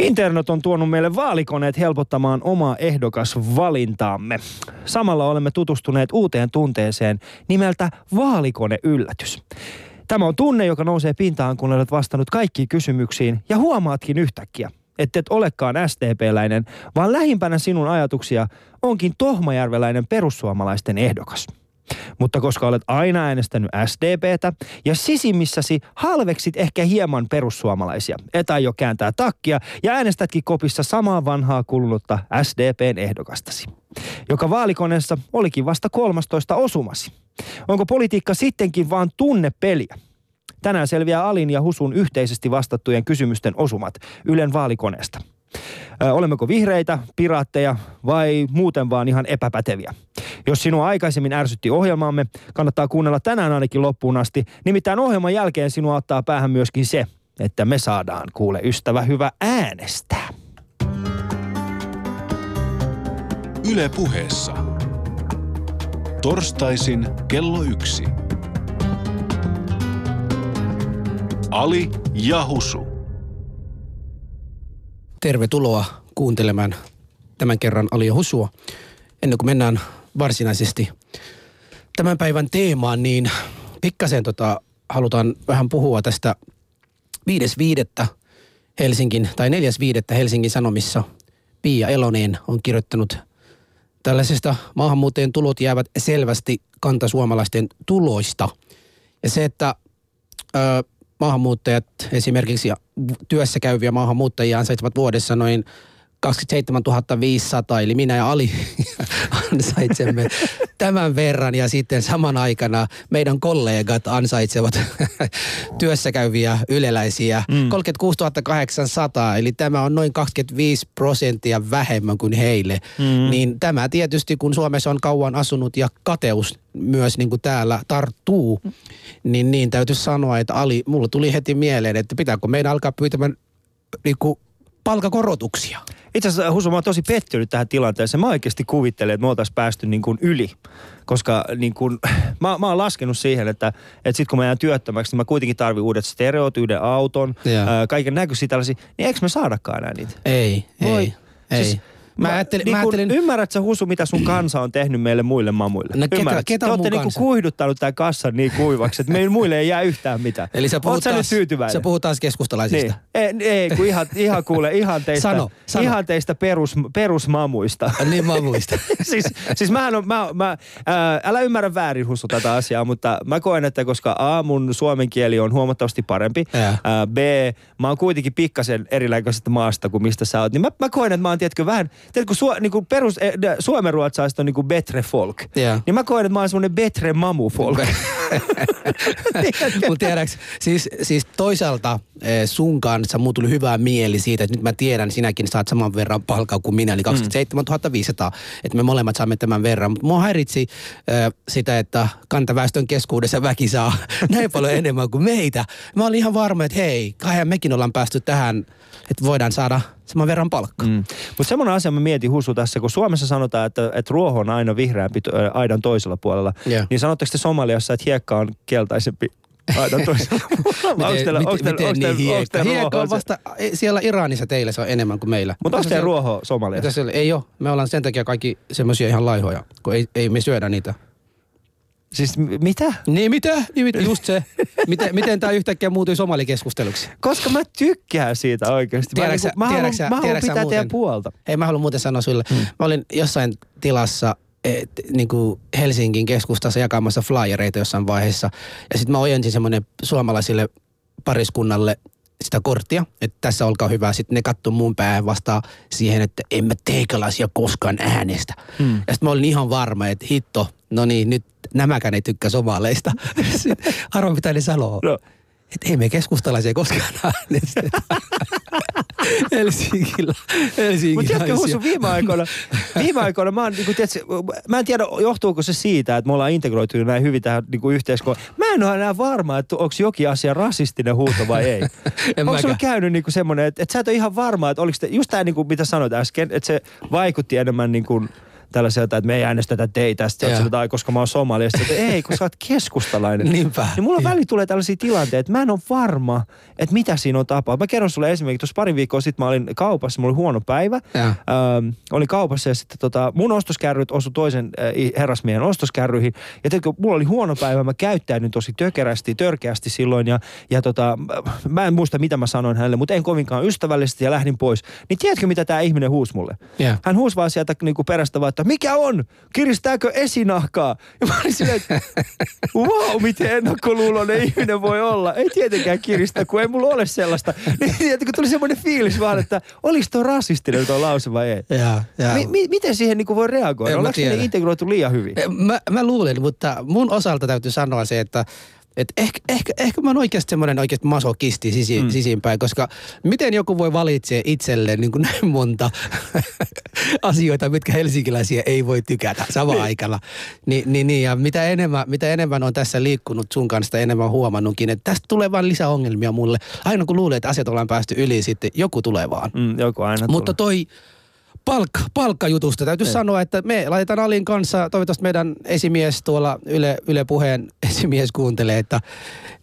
Internet on tuonut meille vaalikoneet helpottamaan omaa ehdokasvalintaamme. Samalla olemme tutustuneet uuteen tunteeseen nimeltä vaalikoneyllätys. Tämä on tunne, joka nousee pintaan, kun olet vastannut kaikkiin kysymyksiin ja huomaatkin yhtäkkiä, että et olekaan STP-läinen, vaan lähimpänä sinun ajatuksia onkin tohmajärveläinen perussuomalaisten ehdokas. Mutta koska olet aina äänestänyt SDPtä ja sisimmissäsi halveksit ehkä hieman perussuomalaisia, et aio kääntää takkia ja äänestätkin kopissa samaa vanhaa kulunutta SDPn ehdokastasi, joka vaalikoneessa olikin vasta 13 osumasi. Onko politiikka sittenkin vaan tunnepeliä? Tänään selviää Alin ja Husun yhteisesti vastattujen kysymysten osumat Ylen vaalikoneesta. Olemmeko vihreitä, piraatteja vai muuten vaan ihan epäpäteviä? Jos sinua aikaisemmin ärsytti ohjelmaamme, kannattaa kuunnella tänään ainakin loppuun asti. Nimittäin ohjelman jälkeen sinua ottaa päähän myöskin se, että me saadaan kuule ystävä hyvä äänestää. Yle puheessa. Torstaisin kello yksi. Ali ja Husu. Tervetuloa kuuntelemaan tämän kerran Ali ja Husua. Ennen kuin mennään varsinaisesti tämän päivän teemaan, niin pikkasen tota, halutaan vähän puhua tästä 5.5. Helsingin, tai 4.5. Helsingin Sanomissa Pia Eloneen on kirjoittanut tällaisesta maahanmuuttajien tulot jäävät selvästi kantasuomalaisten tuloista. Ja se, että ö, maahanmuuttajat, esimerkiksi työssä käyviä maahanmuuttajia ansaitsevat vuodessa noin 27 500, eli minä ja Ali ansaitsemme tämän verran ja sitten saman aikana meidän kollegat ansaitsevat työssä käyviä yleläisiä mm. 36 800, eli tämä on noin 25 prosenttia vähemmän kuin heille. Mm. Niin tämä tietysti, kun Suomessa on kauan asunut ja kateus myös niin kuin täällä tarttuu, niin, niin täytyy sanoa, että Ali, mulla tuli heti mieleen, että pitääkö meidän alkaa pyytämään niin kuin palkakorotuksia. Itse asiassa Husu, mä oon tosi pettynyt tähän tilanteeseen. Mä oikeasti kuvittelen, että me oltaisiin päästy niin kuin yli. Koska niin kuin, mä, mä oon laskenut siihen, että, että sit kun mä jään työttömäksi, niin mä kuitenkin tarvin uudet stereot, yhden auton, ää, kaiken näköisiä tällaisia. Niin eikö me saadakaan enää niitä? Ei, Voi. ei, ei. Mä Mä, ajattelin- niin mä ajattelin- Ymmärrätkö Husu, mitä sun kansa on tehnyt meille muille mamuille? No ketä- ketä on Te olette mun niinku kansa? kuihduttanut tämän kassan niin kuivaksi, että meille muille ei jää yhtään mitään. Eli sä puhut, Oot sä nyt taas, tyytyväinen? sä puhut taas keskustalaisista. Niin. Ei, ei kun ihan, ihan kuule, ihan teistä, Sano, sano. Ihan teistä perus, perusmamuista. Niin mä muistan. siis, siis mähän on, mä, mä, ää, älä ymmärrä väärin Husu tätä asiaa, mutta mä koen, että koska A, mun suomen kieli on huomattavasti parempi, ää, B, mä oon kuitenkin pikkasen erilaisesta maasta kuin mistä sä oot, niin mä, mä koen, että mä oon, tiedätkö, vähän, tiedätkö, su, niin kuin perus, suomenruotsalaiset on niin kuin betre folk, Jaa. niin mä koen, että mä oon semmoinen betre mamu folk. Mutta tiedäks, siis, siis toisaalta eh, sun kanssa mulla tuli hyvää mieli siitä, että nyt mä tiedän, sinäkin saat saman verran palkkaa kuin minä, eli 27 500, että me molemmat saamme tämän verran. Mutta mua häiritsi eh, sitä, että kantaväestön keskuudessa väki saa näin paljon enemmän kuin meitä. Mä olin ihan varma, että hei, kahden mekin ollaan päästy tähän, että voidaan saada saman verran palkkaa. Mm. Mutta semmoinen asia mä mietin Husu tässä, kun Suomessa sanotaan, että, että ruoho on aina vihreämpi aidan toisella puolella, Joo. niin sanotteko te Somaliassa, että hiekka on keltaisempi aidan toisella puolella? Teillä- onks teillä- niin hiekka? Hiekka on vasta, ei, siellä Iranissa teillä se on enemmän kuin meillä. Mutta onko teillä ruoho Somaliassa? Ei ole. Me ollaan sen takia kaikki semmoisia ihan laihoja, kun ei, ei me syödä niitä. Siis mitä? Niin mitä? Niin mitä? Just se. Miten, miten tämä yhtäkkiä muutui somalikeskusteluksi? Koska mä tykkään siitä oikeasti. Mä, Tiedätkö sä- niinku- mä haluan, tiedätkö sä- mä haluan pitää teidän muuten? puolta. Hei, mä haluan muuten sanoa sulle. Hmm. Mä olin jossain tilassa et, niin kuin Helsingin keskustassa jakamassa flyereita jossain vaiheessa. Ja sitten mä ojensin semmoinen suomalaisille pariskunnalle sitä korttia, että tässä olkaa hyvä. Sitten ne katsoi mun päähän vastaan siihen, että en mä teikäläisiä koskaan äänestä. Hmm. Ja sitten mä olin ihan varma, että hitto, no niin, nyt nämäkään ei tykkää somaleista. Arvo, mitä ne sanoo? No. Että ei me keskustalaisia koskaan äänestetä. Helsingillä. Mutta tiedätkö. Husu, viime aikoina, viime aikoina mä, oon, niin tiedätkö, mä en tiedä, johtuuko se siitä, että me ollaan integroitunut näin hyvin tähän niin yhteiskuntaan. Mä en ole enää varma, että onko jokin asia rasistinen huuto vai ei. onko sulla käynyt niin semmoinen, että, että sä et ole ihan varma, että oliko te, just tämä, niin kuin, mitä sanoit äsken, että se vaikutti enemmän niin kuin, tällaiselta, että me ei äänestetä teitä. Sitten Joo. sanotaan, koska mä oon somali. Sitten, että ei, kun sä oot keskustalainen. Niinpä. Niin mulla väli tulee tällaisia tilanteita, että mä en ole varma, että mitä siinä on tapaa. Mä kerron sulle esimerkiksi, tuossa pari viikkoa sitten mä olin kaupassa, mulla oli huono päivä. Ähm, olin kaupassa ja sitten tota, mun ostoskärryt osu toisen äh, herrasmiehen ostoskärryihin. Ja tiedätkö, mulla oli huono päivä, mä käyttäydyin tosi tökerästi, törkeästi silloin. Ja, ja tota, mä en muista mitä mä sanoin hänelle, mutta en kovinkaan ystävällisesti ja lähdin pois. Niin tiedätkö mitä tämä ihminen huusi mulle? Joo. Hän huusi vaan sieltä niinku perästä vaan, että mikä on? Kiristääkö esinahkaa? Ja mä olin silleen, että wow, miten ennakkoluuloinen ihminen voi olla. Ei tietenkään kiristä, kun ei mulla ole sellaista. Niin tiedätkö, tuli semmoinen fiilis vaan, että olisi tuo rasistinen tuo lause vai ei? Ja, ja. Mi- mi- miten siihen niinku voi reagoida? En Ollaanko ne integroitu liian hyvin? Mä, mä luulen, mutta mun osalta täytyy sanoa se, että et ehkä, ehkä, ehkä mä oon oikeasti semmoinen oikeasti masokisti sisi, mm. sisimpään, koska miten joku voi valitse itselleen niin kuin näin monta asioita, mitkä helsinkiläisiä ei voi tykätä samaan aikana. Ni, niin, niin, ja mitä enemmän, mitä enemmän on tässä liikkunut sun kanssa, enemmän huomannutkin, että tästä tulee vaan lisää ongelmia mulle. Aina kun luulee, että asiat ollaan päästy yli, sitten joku tulee vaan. Mm, joku aina Mutta tulee. toi palkka, palkkajutusta täytyy Ei. sanoa, että me laitetaan Alin kanssa, toivottavasti meidän esimies tuolla Yle, Yle Puheen esimies kuuntelee, että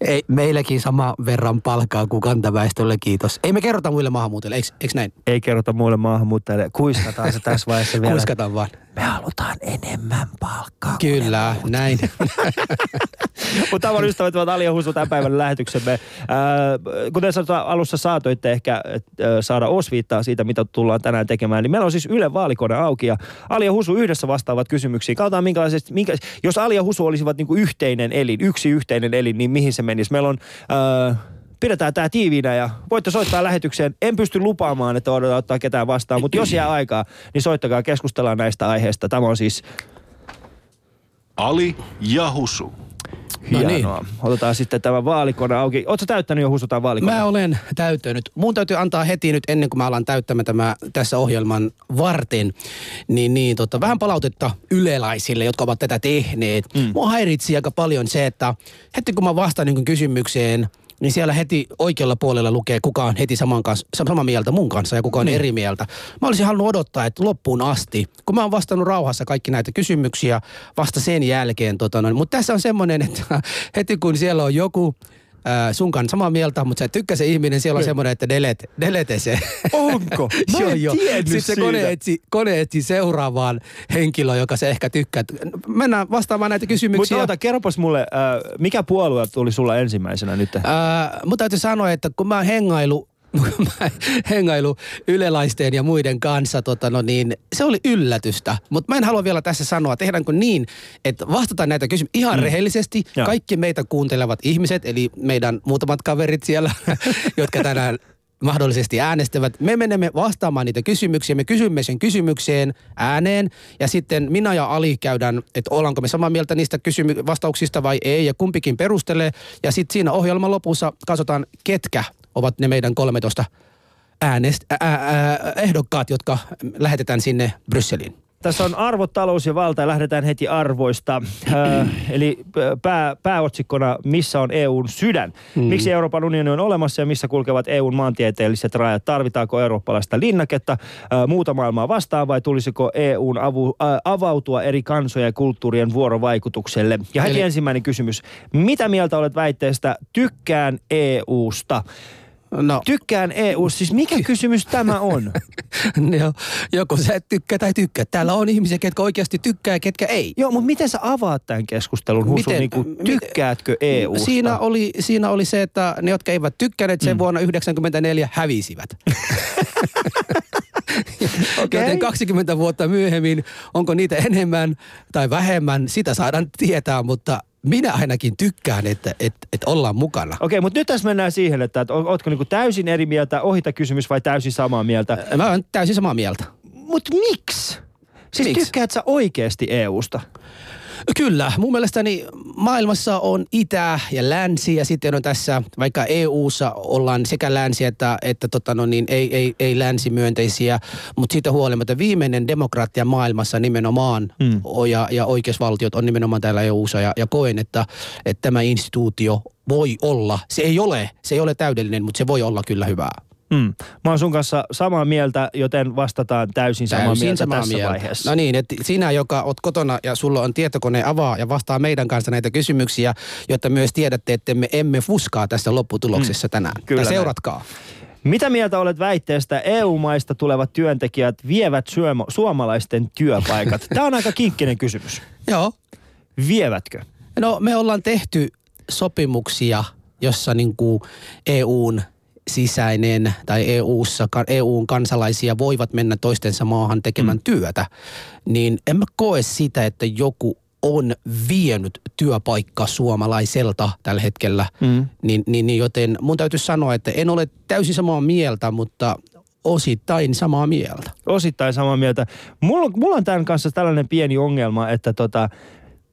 ei, meilläkin sama verran palkkaa kuin kantaväestölle, kiitos. Ei me kerrota muille maahanmuuttajille, eikö, eikö näin? Ei kerrota muille maahanmuuttajille. Kuiskataan se tässä vaiheessa vielä. Kuiskataan vaan. Me halutaan enemmän palkkaa. Kyllä, näin. Mutta tavon ystävät ovat Ali ja Husu tämän päivän lähetyksemme. Ää, kuten sanotaan, alussa saatoitte ehkä ää, saada osviittaa siitä, mitä tullaan tänään tekemään. Niin meillä on siis Yle vaalikone auki ja Ali ja Husu yhdessä vastaavat kysymyksiin. Katsotaan minkälaisesti, minkä, jos Ali ja Husu olisivat niin kuin yhteinen elin, yksi yhteinen elin, niin mihin se menisi? Meillä on... Ää, Pidetään tämä tiiviinä ja voitte soittaa lähetykseen. En pysty lupaamaan, että voidaan ottaa ketään vastaan, mutta jos jää aikaa, niin soittakaa, keskustellaan näistä aiheista. Tämä on siis Ali ja Husu. No niin. hienoa. Otetaan sitten tämä vaalikone auki. Oletko täyttänyt jo Husu tämän vaalikone? Mä olen täyttänyt. Mun täytyy antaa heti nyt ennen kuin mä alan täyttämään tämä tässä ohjelman varten, niin, niin tota, vähän palautetta yleläisille, jotka ovat tätä tehneet. Mm. Mua häiritsi aika paljon se, että heti kun mä vastaan niin kysymykseen, niin siellä heti oikealla puolella lukee, kuka on heti saman kanssa, samaa mieltä mun kanssa ja kuka on eri mieltä. Mä olisin halunnut odottaa, että loppuun asti, kun mä oon vastannut rauhassa kaikki näitä kysymyksiä vasta sen jälkeen. Tota noin. Mutta tässä on semmoinen, että heti kun siellä on joku ää, sun kanssa samaa mieltä, mutta sä et tykkää se ihminen, siellä on semmoinen, että delete, delete se. Onko? Mä en tiennyt Sitten se kone etsi, kone etsi seuraavaan henkilöön, joka se ehkä tykkää. Mennään vastaamaan näitä Mutta kysymyksiä. oota, kerropas mulle, äh, mikä puolue tuli sulla ensimmäisenä nyt? Ää, mutta täytyy sanoa, että kun mä oon hengailu, hengailu ylelaisten ja muiden kanssa, tota no niin, se oli yllätystä. Mutta mä en halua vielä tässä sanoa, tehdäänkö niin, että vastataan näitä kysymyksiä ihan mm. rehellisesti. Joo. Kaikki meitä kuuntelevat ihmiset, eli meidän muutamat kaverit siellä, jotka tänään mahdollisesti äänestävät. Me menemme vastaamaan niitä kysymyksiä. Me kysymme sen kysymykseen ääneen ja sitten minä ja Ali käydään, että ollaanko me samaa mieltä niistä kysymy- vastauksista vai ei ja kumpikin perustelee. Ja sitten siinä ohjelman lopussa katsotaan, ketkä ovat ne meidän 13 äänest- ää, ää, ehdokkaat, jotka lähetetään sinne Brysseliin. Tässä on arvot, talous ja valta ja lähdetään heti arvoista. Äh, eli pää, pääotsikkona, missä on EUn sydän? Mm. Miksi Euroopan unioni on olemassa ja missä kulkevat EUn maantieteelliset rajat? Tarvitaanko eurooppalaista linnaketta äh, muuta maailmaa vastaan vai tulisiko EUn avu, äh, avautua eri kansojen ja kulttuurien vuorovaikutukselle? Ja heti Eli- ensimmäinen kysymys. Mitä mieltä olet väitteestä tykkään EUsta? No, Tykkään EU, siis mikä kysymys tämä on? Joo, joko sä et tykkää tai tykkää. Täällä on ihmisiä, ketkä oikeasti tykkää ja ketkä ei. Joo, mutta miten sä avaat tämän keskustelun, Husu? Miten? Niin kuin, tykkäätkö EUsta? Siinä oli, siinä oli se, että ne, jotka eivät tykkäneet sen mm. vuonna 1994, hävisivät. Okei. Joten 20 vuotta myöhemmin, onko niitä enemmän tai vähemmän, sitä saadaan tietää, mutta minä ainakin tykkään, että, että, että ollaan mukana. Okei, mutta nyt tässä mennään siihen, että, että ootko niinku täysin eri mieltä, ohita kysymys vai täysin samaa mieltä. Mä olen täysin samaa mieltä. Mutta miksi? Siis Miksi? tykkäät sä oikeasti EUsta? Kyllä, mun mielestäni maailmassa on itä ja länsi ja sitten on tässä, vaikka EU-ssa ollaan sekä länsi että, että tota no niin, ei, ei, ei länsimyönteisiä, mutta siitä huolimatta viimeinen demokratia maailmassa nimenomaan Mm. ja, ja oikeusvaltiot on nimenomaan täällä EU-ssa ja, ja koen, että, että tämä instituutio voi olla, se ei ole, se ei ole täydellinen, mutta se voi olla kyllä hyvää. Mm. Mä oon sun kanssa samaa mieltä, joten vastataan täysin samaa Täysin mieltä samaa tässä mieltä. vaiheessa. No niin, että sinä, joka oot kotona ja sulla on tietokone avaa ja vastaa meidän kanssa näitä kysymyksiä, jotta myös tiedätte, että me emme fuskaa tässä lopputuloksessa tänään. Mm. Kyllä ja näin. seuratkaa. Mitä mieltä olet väitteestä, EU-maista tulevat työntekijät vievät syömo- suomalaisten työpaikat? Tämä on aika kinkkinen kysymys. Joo. Vievätkö? No me ollaan tehty sopimuksia, jossa niin kuin EUn sisäinen tai EUssa, EUn kansalaisia voivat mennä toistensa maahan tekemään mm. työtä, niin en mä koe sitä, että joku on vienyt työpaikka suomalaiselta tällä hetkellä. Mm. Niin, niin, niin joten mun täytyy sanoa, että en ole täysin samaa mieltä, mutta osittain samaa mieltä. Osittain samaa mieltä. Mulla, mulla on tämän kanssa tällainen pieni ongelma, että tota,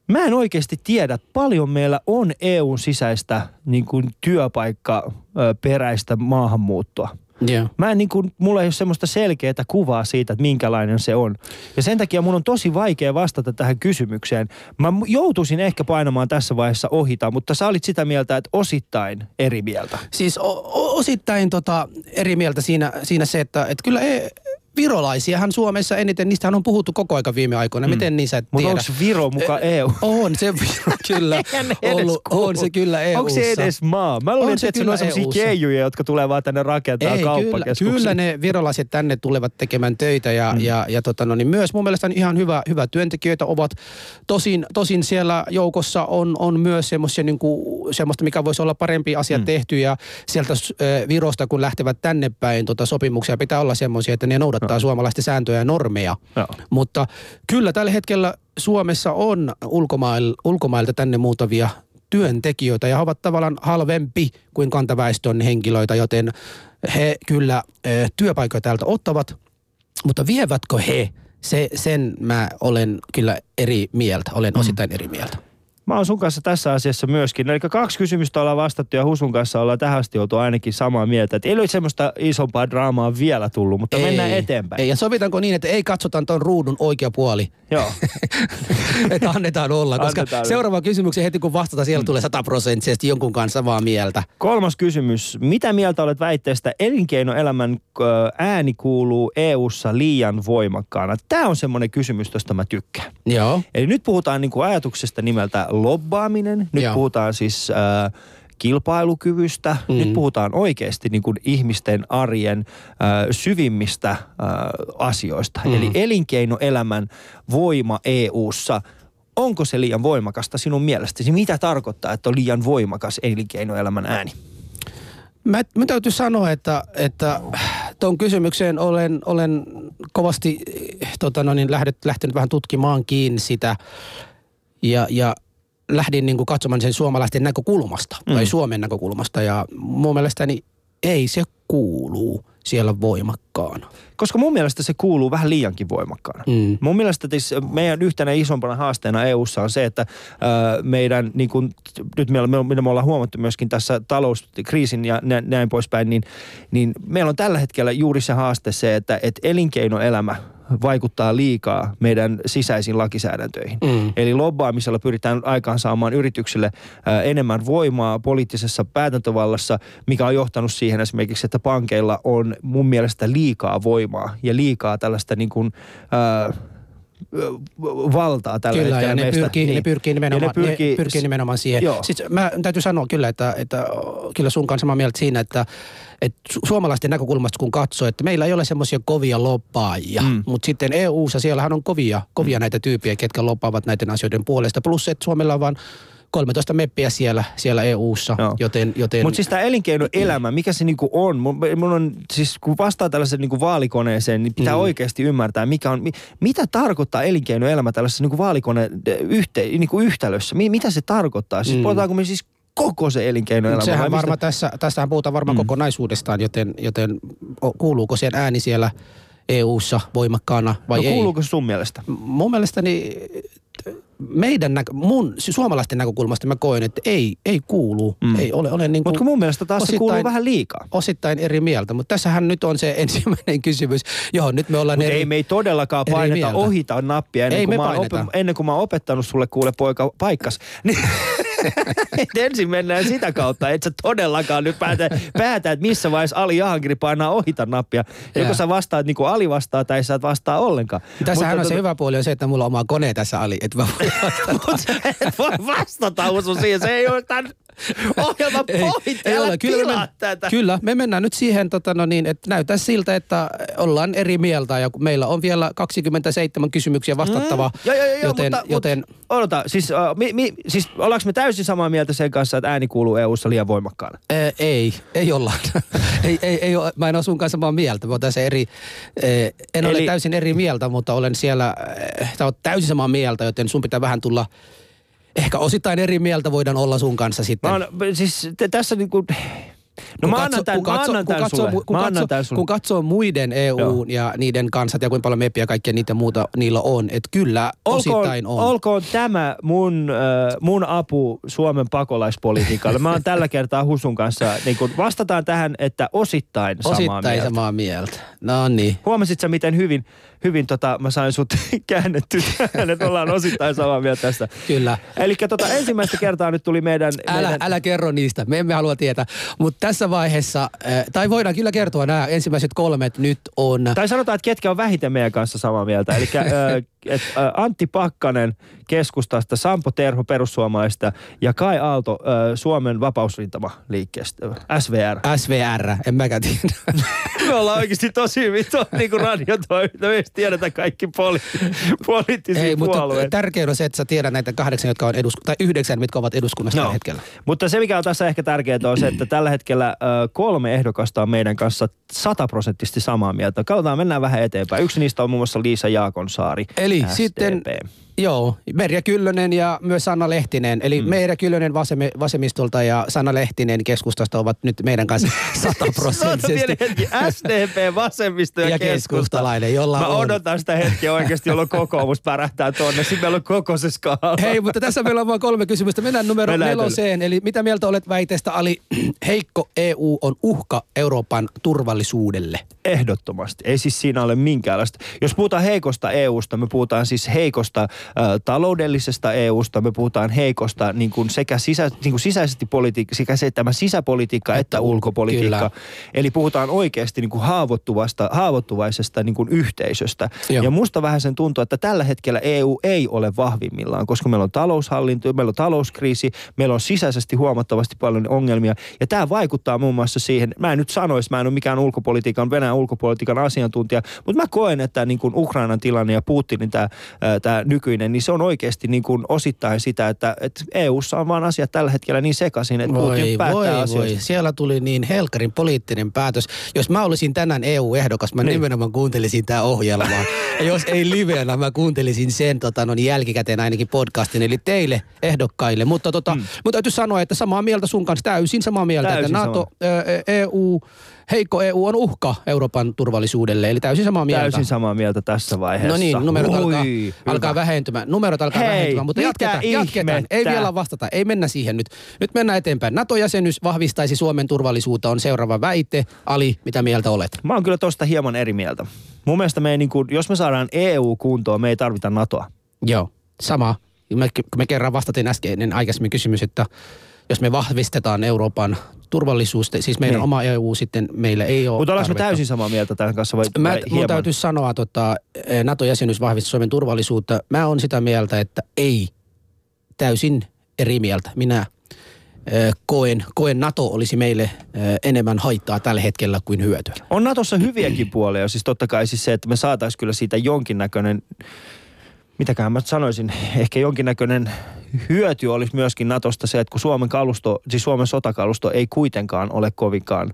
mä en oikeasti tiedä, paljon meillä on EUn sisäistä niin kuin työpaikka ö, peräistä maahanmuuttoa. Yeah. Mä en niin kuin, mulla ei ole semmoista selkeää kuvaa siitä, että minkälainen se on. Ja sen takia mun on tosi vaikea vastata tähän kysymykseen. Mä joutuisin ehkä painamaan tässä vaiheessa ohita, mutta sä olit sitä mieltä, että osittain eri mieltä. Siis o- osittain tota eri mieltä siinä, siinä se, että, että kyllä e- virolaisiahan Suomessa eniten, niistähän on puhuttu koko aika viime aikoina. Mm. Miten niin sä et Mutta tiedä? onko Viro muka E EU? On se kyllä ollut, on se kyllä E EUssa. Onko se edes maa? Mä luulin, On että se on sellaisia keijuja, jotka tulee vaan tänne rakentaa Ei, kyllä, kauppakeskuksia. kyllä ne virolaiset tänne tulevat tekemään töitä ja, mm. ja, ja tota, no, niin myös mun mielestä ihan hyvä, hyvä työntekijöitä ovat. Tosin, tosin siellä joukossa on, on myös semmoisia, niin kuin, semmoista, mikä voisi olla parempi asia mm. tehty ja sieltä äh, Virosta kun lähtevät tänne päin tota, sopimuksia pitää olla semmoisia, että ne noudattaa no. suomalaisten sääntöjä ja normeja. Joo. Mutta kyllä tällä hetkellä Suomessa on ulkomail, ulkomailta tänne muutavia työntekijöitä ja he ovat tavallaan halvempi kuin kantaväestön henkilöitä, joten he kyllä työpaikkoja täältä ottavat, mutta vievätkö he? Se, sen mä olen kyllä eri mieltä, olen Mm. osittain eri mieltä. Mä oon sun kanssa tässä asiassa myöskin. Eli kaksi kysymystä ollaan vastattu ja Husun kanssa ollaan tähän asti oltu ainakin samaa mieltä. Että ei ole semmoista isompaa draamaa vielä tullut, mutta mennään eteenpäin. Ei, ja sovitaanko niin, että ei katsota tuon ruudun oikea puoli, Joo. että annetaan olla, koska Annetaan. seuraava kysymyksen heti kun vastata, siellä tulee sataprosenttisesti jonkun kanssa samaa mieltä. Kolmas kysymys. Mitä mieltä olet väitteestä elinkeinoelämän ääni kuuluu EU-ssa liian voimakkaana? Tämä on semmoinen kysymys, josta mä tykkään. Joo. Eli nyt puhutaan niin kuin ajatuksesta nimeltä lobbaaminen. Nyt Joo. puhutaan siis äh, kilpailukyvystä. Mm. Nyt puhutaan oikeasti niin kuin ihmisten arjen äh, syvimmistä äh, asioista. Mm. Eli elinkeinoelämän voima EU:ssa. Onko se liian voimakasta sinun mielestäsi? Mitä tarkoittaa, että on liian voimakas elinkeinoelämän ääni? Mä, mä täytyy sanoa, että, että tuon kysymykseen olen, olen kovasti eh, tota no niin, lähdet, lähtenyt vähän tutkimaan kiinni sitä ja, ja lähdin niin kuin katsomaan sen suomalaisten näkökulmasta mm. tai Suomen näkökulmasta ja mun mielestäni ei se kuuluu siellä voimakkaana. Koska mun mielestä se kuuluu vähän liiankin voimakkaana. Mm. Mun mielestä tis, meidän yhtenä isompana haasteena EU:ssa on se, että äh, meidän, niin kun, nyt meillä, me, me ollaan huomattu myöskin tässä talouskriisin ja nä, näin poispäin, niin, niin meillä on tällä hetkellä juuri se haaste se, että et elinkeinoelämä vaikuttaa liikaa meidän sisäisiin lakisäädäntöihin. Mm. Eli lobbaamisella pyritään aikaan saamaan yrityksille ää, enemmän voimaa poliittisessa päätäntövallassa, mikä on johtanut siihen esimerkiksi, että pankeilla on mun mielestä liikaa voimaa ja liikaa tällaista niin kuin, ää, valtaa tällä Kyllä, hetkellä ja ne meistä. pyrkii, niin. ne pyrkii nimenomaan, Ja ne pyrkii, ne pyrkii nimenomaan siihen. Joo. Siis mä täytyy sanoa kyllä, että, että kyllä sun kanssa samaa mieltä siinä, että, että su- suomalaisten näkökulmasta kun katsoo, että meillä ei ole semmoisia kovia loppaajia, mm. mutta sitten EU-ssa siellähän on kovia, kovia mm. näitä tyyppiä, ketkä loppaavat näiden asioiden puolesta. Plus, että Suomella on vain 13 meppiä siellä, siellä EU-ssa, Joo. joten... joten Mutta siis tämä elinkeinoelämä, mikä se niinku on, mun, mun on, siis kun vastaa tällaisen niinku vaalikoneeseen, niin pitää mm. oikeasti ymmärtää, mikä on, mi, mitä tarkoittaa elinkeinoelämä tällaisessa niinku vaalikone yhte, niinku yhtälössä, mi, mitä se tarkoittaa, siis mm. puhutaanko me siis koko se elinkeinoelämä? vai Sehän mistä- varmaan tässä, tästähän puhutaan varmaan mm. kokonaisuudestaan, joten, joten kuuluuko sen ääni siellä EU-ssa voimakkaana vai no, ei? kuuluuko se sun mielestä? mun mielestäni meidän näkö, mun suomalaisten näkökulmasta mä koen, että ei, ei kuulu. Mm. Ei ole, ole niin kuin Mutta mun mielestä taas se kuuluu vähän liikaa. osittain eri mieltä. Mutta tässähän nyt on se ensimmäinen kysymys. Joo, nyt me ollaan Mutta eri... ei me ei todellakaan paineta ohita nappia ennen, Ei kuin me mä paineta. ennen kuin mä oon opettanut sulle kuule poika paikkas. Niin, ensin mennään sitä kautta, että sä todellakaan nyt päätä, päätä että missä vaiheessa Ali Jahankiri painaa ohita nappia. Joko sä vastaat niin kuin Ali vastaa tai sä et vastaa ollenkaan. Tässähän on se tota- hyvä puoli on se, että mulla on oma kone tässä Ali, että mä voin. Mutta et voi vastata Usu siihen. Se ei ole tämän ohjelman pointti. ei Älä ole. Kyllä, me, tätä. kyllä, me mennään nyt siihen, tota, no niin, että näyttää siltä, että ollaan eri mieltä ja meillä on vielä 27 kysymyksiä vastattavaa, Mm. Joo, joo, joo, joten, mutta, joten mutta, odota, siis, uh, mi, mi, siis ollaanko me täysin samaa mieltä sen kanssa, että ääni kuuluu EU-ssa liian voimakkaana? Ää, ei, ei olla. ei, ei, ei ole, mä en ole sun kanssa samaa mieltä. Mä tässä eri, ää, en ole Eli- täysin eri mieltä, mutta olen siellä, sä oot täysin samaa mieltä, joten sun pitää vähän tulla, ehkä osittain eri mieltä voidaan olla sun kanssa sitten. Mä oon, siis te, tässä niinku... No Kun mä katso- annan tämän, kun mä katso- annan kun tämän katsoo sulle. kun tämän sulle. Kun katsoo muiden EU Joo. ja niiden kansat ja kuinka paljon meppiä ja kaikkia niitä muuta niillä on, että kyllä olkoon, osittain on. olkoon tämä mun, äh, mun apu Suomen pakolaispolitiikalle. Mä oon tällä kertaa Husun kanssa, niin kun vastataan tähän, että osittain samaa osittain mieltä. samaa mieltä. No niin. Huomasit sä, miten hyvin, hyvin tota, mä sain sut käännetty tähän, että ollaan osittain samaa mieltä tästä. Kyllä. Eli tota, ensimmäistä kertaa nyt tuli meidän... Älä, meidän älä kerro niistä, me emme halua tietää. Mutta tässä vaiheessa, äh, tai voidaan kyllä kertoa nämä ensimmäiset kolmet nyt on... Tai sanotaan, että ketkä on vähiten meidän kanssa samaa mieltä. Eli et, ä, Antti Pakkanen keskustasta, Sampo Terho perussuomalaista ja Kai Aalto Suomen vapausrintama liikkeestä, SVR. SVR, en mäkään tiedä. Me ollaan oikeasti tosi hyvin to, niin kuin radiotoiminta. Me ei tiedetä kaikki poli- poliittisia Ei, mutta tärkein on se, että sä tiedät näitä kahdeksan, jotka on edusku- tai yhdeksän, mitkä ovat eduskunnassa No. tällä hetkellä. Mutta se, mikä on tässä ehkä tärkeää, on se, että tällä hetkellä kolme ehdokasta on meidän kanssa sataprosenttisesti samaa mieltä. Katsotaan, mennään vähän eteenpäin. Yksi niistä on muun muassa Liisa Jaakonsaari, Eli SDP. sitten, joo, Merja Kyllönen ja myös Sanna Lehtinen. Eli mm. Merja Kyllönen vasemme, vasemmistolta ja Sanna Lehtinen keskustasta ovat nyt meidän kanssa sataprosenttisesti. SDP, vasemmisto ja, Ja keskusta. keskustalainen, jolla Mä on. odotan sitä hetkeä oikeasti, jolloin kokoomus pärähtää tonne. Sitten meillä on koko se skaala. Hei, mutta tässä meillä on vain kolme kysymystä. Mennään numero Mennään neloseen. Eli mitä mieltä olet väiteestä, Ali? Heikko EU on uhka Euroopan turvallisuudelle. Ehdottomasti. Ei siis siinä ole minkäänlaista. Jos puhutaan heikosta EUsta, me puhutaan siis heikosta taloudellisesta EUsta, me puhutaan heikosta niin kuin sekä sisä, niin kuin sisäisesti politiikka, sekä se tämä sisäpolitiikka että, Että että ulko- ulkopolitiikka. kyllä. Eli puhutaan oikeasti niin kuin haavoittuvasta, haavoittuvaisesta niin kuin yhteisöstä. Joo. Ja musta vähän sen tuntuu, että tällä hetkellä EU ei ole vahvimmillaan, koska meillä on taloushallinto, meillä on talouskriisi, meillä on sisäisesti huomattavasti paljon ongelmia. Ja tämä vaikuttaa muun muassa siihen, mä en nyt sanoisi, mä en ole mikään ulkopolitiikan, Venäjän ulkopolitiikan asiantuntija, mutta mä koen, että niin kuin Ukrainan tilanne ja Putinin tämä, tämä nykyinen, niin se on oikeasti niin kuin osittain sitä, että, että EUssa on vaan asiat tällä hetkellä niin sekaisin, että Putin Voi, päättää voi, asioista. voi. Siellä tuli niin helkarin poliittinen päätös. Jos mä olisin tänään EU-ehdokas, mä Niin. nimenomaan kuuntelisin tämä ohjelmaa. ja jos ei livenä, mä kuuntelisin sen tota, no, niin jälkikäteen ainakin podcastin, eli teille ehdokkaille. Mutta tota, mm. mutta täytyy sanoa, että samaa mieltä sun kanssa, täysin samaa mieltä, Täysin että NATO, ää, EU, heikko EU on uhka Euroopan turvallisuudelle, eli täysin samaa mieltä. Täysin samaa mieltä tässä vaiheessa. No niin, numerot Ui, alkaa, hyvä. alkaa vähentymään. Numerot alkaa Hei, vähentymään, mutta jatketaan, jatketaan. Ei vielä vastata, ei mennä siihen nyt. Nyt mennään eteenpäin. NATO-jäsenyys vahvistaisi Suomen turvallisuutta on seuraava väite. Ali, mitä mieltä olet? Mä oon kyllä tosta hieman eri mieltä. Mun mielestä me ei niin kuin, jos me saadaan EU kuntoon, me ei tarvita NATOa. Joo, sama. Me, me kerran vastatin äskeinen aikaisemmin kysymys, että jos me vahvistetaan Euroopan turvallisuus, siis meidän Niin. oma EU sitten meillä ei ole Mutta ollaanko me täysin samaa mieltä tämän kanssa vai, Mä, vai mun täytyy sanoa, tota, eh, NATO-jäsenyys vahvistaa Suomen turvallisuutta. Mä oon sitä mieltä, että ei täysin eri mieltä. Minä eh, koen, koen NATO olisi meille eh, enemmän haittaa tällä hetkellä kuin hyötyä. On Natossa hyviäkin puolia. Siis totta kai siis se, että me saataisiin kyllä siitä jonkinnäköinen, mitäkään mä sanoisin, ehkä jonkinnäköinen hyöty olisi myöskin Natosta se, että kun Suomen kalusto, siis Suomen sotakalusto ei kuitenkaan ole kovinkaan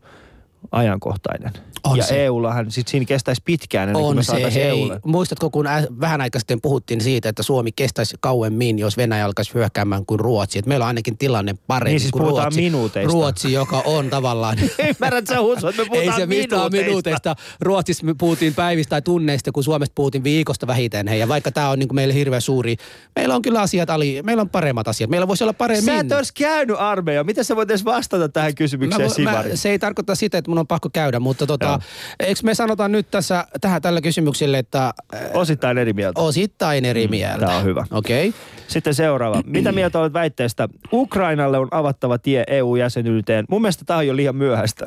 ajankohtainen. On ja se. EUllahan sit siinä kestäisi pitkään ennen kuin me se, hei. EUlle. Muistatko, kun ä, vähän aikaa sitten puhuttiin siitä, että Suomi kestäisi kauemmin, jos Venäjä alkaisi hyökkäämään kuin Ruotsi. Et meillä on ainakin tilanne parempi Niin siis kuin Ruotsi. minuuteista. Ruotsi, joka on tavallaan... Ymmärrät sä Husu, että me Ei puhutaan se mitään minuuteista. minuuteista. Ruotsissa me puhuttiin päivistä tai tunneista, kun Suomesta puhuttiin viikosta vähiten. Hei, ja vaikka tämä on niin meille hirveän suuri, meillä on kyllä asiat, Ali, meillä on paremmat asiat. Meillä voisi olla paremmin. Sä et olisi käynyt armeija. Miten sä voit edes vastata tähän Mä kysymykseen, mä, Sivari? se ei tarkoita sitä, että mun on pakko käydä, mutta tota, eikö me sanotaan nyt tässä tähän tällä kysymykselle, että äh, Osittain eri mieltä. osittain eri mieltä. tää on hyvä. Okei. Okay. Sitten seuraava. Mitä mieltä olet väitteestä? Ukrainalle on avattava tie EU-jäsenyyteen. Mun mielestä tämä on jo liian myöhäistä.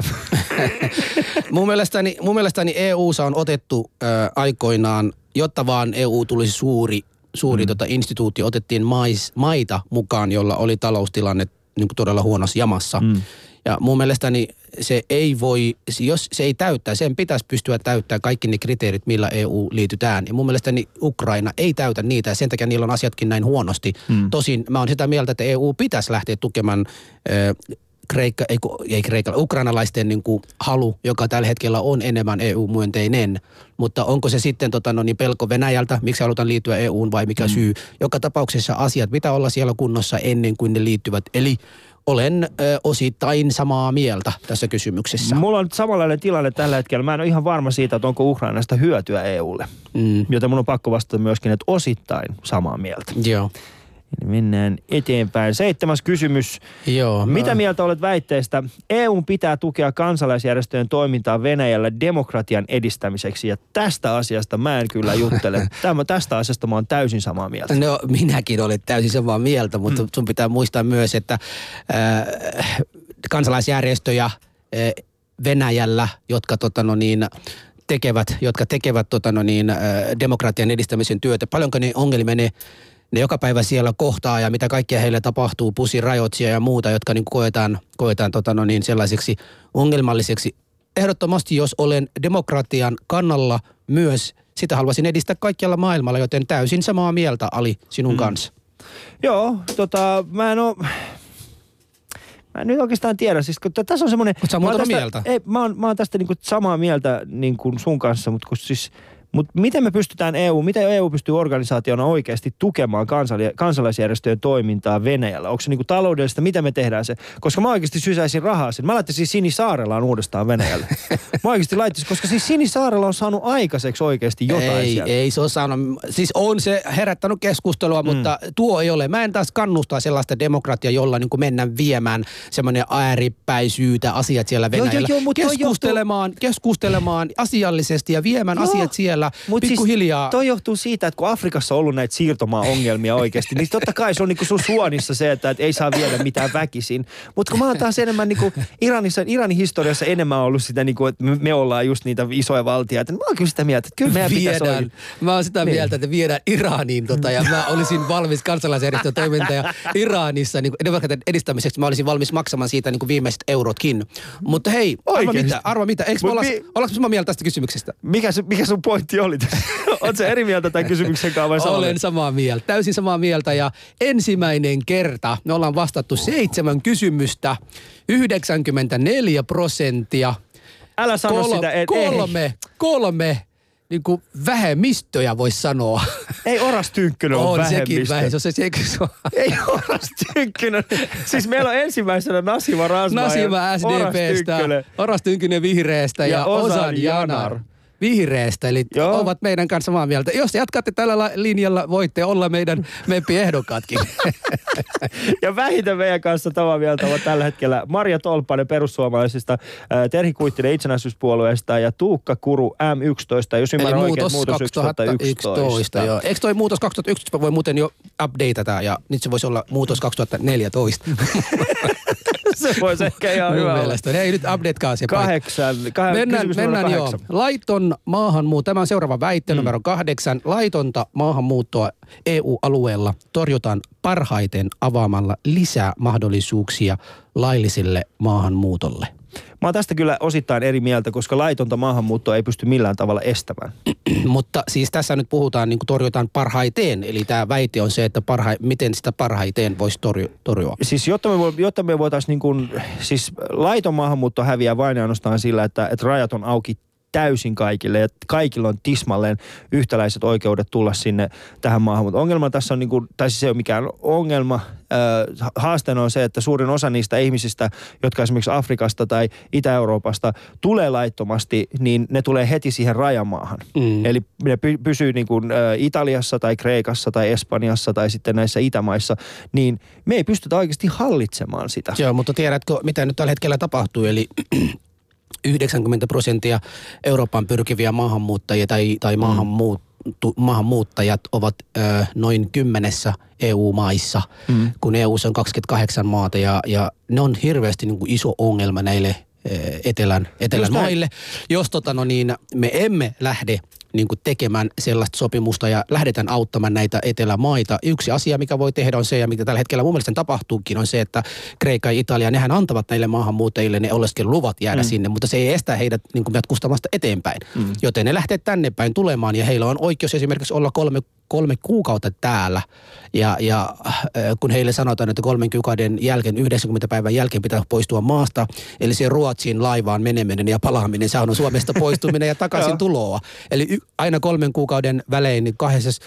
mun, mielestäni, mun mielestäni EUssa on otettu äh, aikoinaan, jotta vaan EU tulisi suuri, suuri mm. tota, instituutio, otettiin mais, maita mukaan, jolla oli taloustilanne niin kuin todella huonossa jamassa. Mm. Ja mun mielestäni se ei voi, jos se ei täyttää, sen pitäisi pystyä täyttämään kaikki ne kriteerit, millä EU liitytään. Ja mun mielestäni Ukraina ei täytä niitä ja sen takia niillä on asiatkin näin huonosti. Mm. Tosin mä oon sitä mieltä, että EU pitäisi lähteä tukemaan äh, Kreikka, ei, ei Kreikka, ukrainalaisten niin kuin halu, joka tällä hetkellä on enemmän EU-myönteinen. Mutta onko se sitten tota, no niin pelko Venäjältä, miksi halutaan liittyä EUun vai mikä mm. syy? Joka tapauksessa asiat pitää olla siellä kunnossa ennen kuin ne liittyvät. Eli olen ö, osittain samaa mieltä tässä kysymyksessä. Mulla on samanlainen tilanne tällä hetkellä. Mä en ole ihan varma siitä, että onko Ukrainasta hyötyä EUlle. Mm. Joten mun on pakko vastata myöskin, että osittain samaa mieltä. Joo. Eli mennään eteenpäin. Seitsemäs kysymys. Joo. Mitä mä- mieltä olet väitteestä? EU pitää tukea kansalaisjärjestöjen toimintaa Venäjällä demokratian edistämiseksi. Ja tästä asiasta mä en kyllä juttele. Tämä, tästä asiasta mä oon täysin samaa mieltä. No minäkin olen täysin samaa mieltä, mutta mm. sun pitää muistaa myös, että äh, kansalaisjärjestöjä äh, Venäjällä, jotka tota no niin, tekevät, jotka tekevät tota no niin, äh, demokratian edistämisen työtä, paljonko ne ongelmia ne ne joka päivä siellä kohtaa ja mitä kaikkea heille tapahtuu, pusirajoitsia ja muuta, jotka niin koetaan, koetaan tota no niin, sellaisiksi ongelmalliseksi. Ehdottomasti, jos olen demokratian kannalla myös, sitä haluaisin edistää kaikkialla maailmalla, joten täysin samaa mieltä Ali sinun mm. kanssa. Joo, tota, mä en oo... Mä en nyt oikeastaan tiedä, siis kun tässä on semmoinen... Oot sä mä tästä, mieltä? Ei, mä oon, mä oon tästä niinku samaa mieltä niin kuin sun kanssa, mutta kun siis... Mutta miten me pystytään EU, miten EU pystyy organisaationa oikeasti tukemaan kansali, kansalaisjärjestöjen toimintaa Venäjällä? Onko se niinku taloudellista, miten me tehdään se? Koska mä oikeasti sysäisin rahaa sen. Mä laittaisin Sini Saarellaan uudestaan Venäjälle. mä oikeasti laittaisin, koska siis Sini Saarella on saanut aikaiseksi oikeasti jotain ei, sieltä. ei se ole saanut. Siis on se herättänyt keskustelua, mm. mutta tuo ei ole. Mä en taas kannustaa sellaista demokratiaa, jolla niin mennään viemään semmoinen ääripäisyyttä asiat siellä Joo, joo, Venäjällä. joo, mutta toi keskustelemaan, keskustelemaan asiallisesti ja viemään Joo, asiat siellä Mut pikkuhiljaa. Siis toi johtuu siitä, että kun Afrikassa on ollut näitä siirtomaa-ongelmia oikeasti, niin totta kai se on niinku sun suonissa se, että et ei saa viedä mitään väkisin. Mutta kun mä oon taas enemmän niinku Iranissa, Iranin historiassa enemmän ollut sitä, niinku, että me- ollaan just niitä isoja valtioita. Mä oon kyllä sitä mieltä, että kyllä meidän pitäisi olla... viedään, mä oon sitä Niin. mieltä, että viedään Iraniin tota, ja mä olisin valmis kansalaisjärjestön toimintaa Iranissa niin demokratian edistämiseksi. Mä olisin valmis maksamaan siitä niin kuin viimeiset eurotkin. Mutta hei, arva mitä, arva mitä. Eikö me olla, mi- ollaanko samaa mieltä tästä kysymyksestä? Mikä, se, mikä sun pointti oli sä eri mieltä tämän kysymyksen kanssa vai Olen mieltä? samaa mieltä, täysin samaa mieltä ja ensimmäinen kerta me ollaan vastattu seitsemän kysymystä, 94 prosenttia, Älä sano Kol- sitä. Et, kolme, kolme niin kuin vähemmistöjä voisi sanoa. Ei, ei Oras Tynkkynen on, on sekin vähemmistö. vähemmistö. Se, se, se, se, Ei Oras Tynkkynen. Siis meillä on ensimmäisenä Nasima Rasma Nasima ja Oras SDPstä, Tynkkynen. Oras Tynkkynen vihreästä ja, Ja Osan Ozan Janar. Janar. Vihreästä, eli Joo. Ovat meidän kanssa samaa mieltä. Jos jatkatte tällä la- linjalla, voitte olla meidän meppiehdokkaatkin. Ja vähiten meidän kanssa samaa mieltä ovat tällä hetkellä Marja Tolppanen perussuomalaisista, äh, Terhi Kuittinen itsenäisyyspuolueesta ja Tuukka Kuru M11. Jos Eli ymmärrän oikein, muutos muutos 2011. 2011. Joo. Eikö toi muutos 2011 voi muuten jo updateata ja nyt se voisi olla muutos 2014. Se voisi ehkä ihan Mun hyvä mielestä. Ei nyt updatekaan se. Kahdeksan. Kah- Mennään, mennään joo. kahdeksan. Laiton maahanmuutto, tämä on seuraava väitte mm. numero kahdeksan. Laitonta maahanmuuttoa EU-alueella torjutaan parhaiten avaamalla lisää mahdollisuuksia lailliselle maahanmuutolle. Mä oon tästä kyllä osittain eri mieltä, koska laitonta maahanmuuttoa ei pysty millään tavalla estämään. Mutta siis tässä nyt puhutaan, niin kuin torjutaan parhaiten. Eli tämä väite on se, että parha, miten sitä parhaiten voisi torju, torjua. Siis jotta me, jotta me voitaisiin niin kuin, siis laiton maahanmuutto häviää vain ainoastaan sillä, että, että rajat on auki täysin kaikille ja kaikilla on tismalleen yhtäläiset oikeudet tulla sinne tähän maahan. Mutta ongelma tässä on, niin kuin, tai siis se ei ole mikään ongelma. Haasteena on se, että suurin osa niistä ihmisistä, jotka esimerkiksi Afrikasta tai Itä-Euroopasta tulee laittomasti, niin ne tulee heti siihen rajamaahan. Mm. Eli ne py- pysyy niin kuin, Italiassa tai Kreikassa tai Espanjassa tai sitten näissä Itämaissa, niin me ei pystytä oikeasti hallitsemaan sitä. Joo, mutta tiedätkö, mitä nyt tällä hetkellä tapahtuu? Eli 90 prosenttia Euroopan pyrkiviä maahanmuuttajia tai, tai maahanmuut, tu, maahanmuuttajat ovat ö, noin kymmenessä EU-maissa, mm. kun EU on 28 maata ja, ja ne on hirveästi niin kuin iso ongelma näille etelän, etelän maille. Jos tota, no niin, me emme lähde niin kuin tekemään sellaista sopimusta ja lähdetään auttamaan näitä etelämaita. Yksi asia, mikä voi tehdä on se, ja mitä tällä hetkellä mun mielestä tapahtuukin, on se, että Kreikka ja Italia, nehän antavat näille maahanmuuttajille ne oleskeluluvat jäädä mm. sinne, mutta se ei estä heidät niin kuin kustamasta eteenpäin. Mm. Joten ne lähtee tänne päin tulemaan ja heillä on oikeus esimerkiksi olla kolme kolme kuukautta täällä ja, ja äh, kun heille sanotaan, että kolmen kuukauden jälkeen, 90 päivän jälkeen pitää poistua maasta, eli se Ruotsiin laivaan meneminen ja palaaminen, se on Suomesta poistuminen ja takaisin tuloa. Eli y- aina kolmen kuukauden välein, niin kahdessa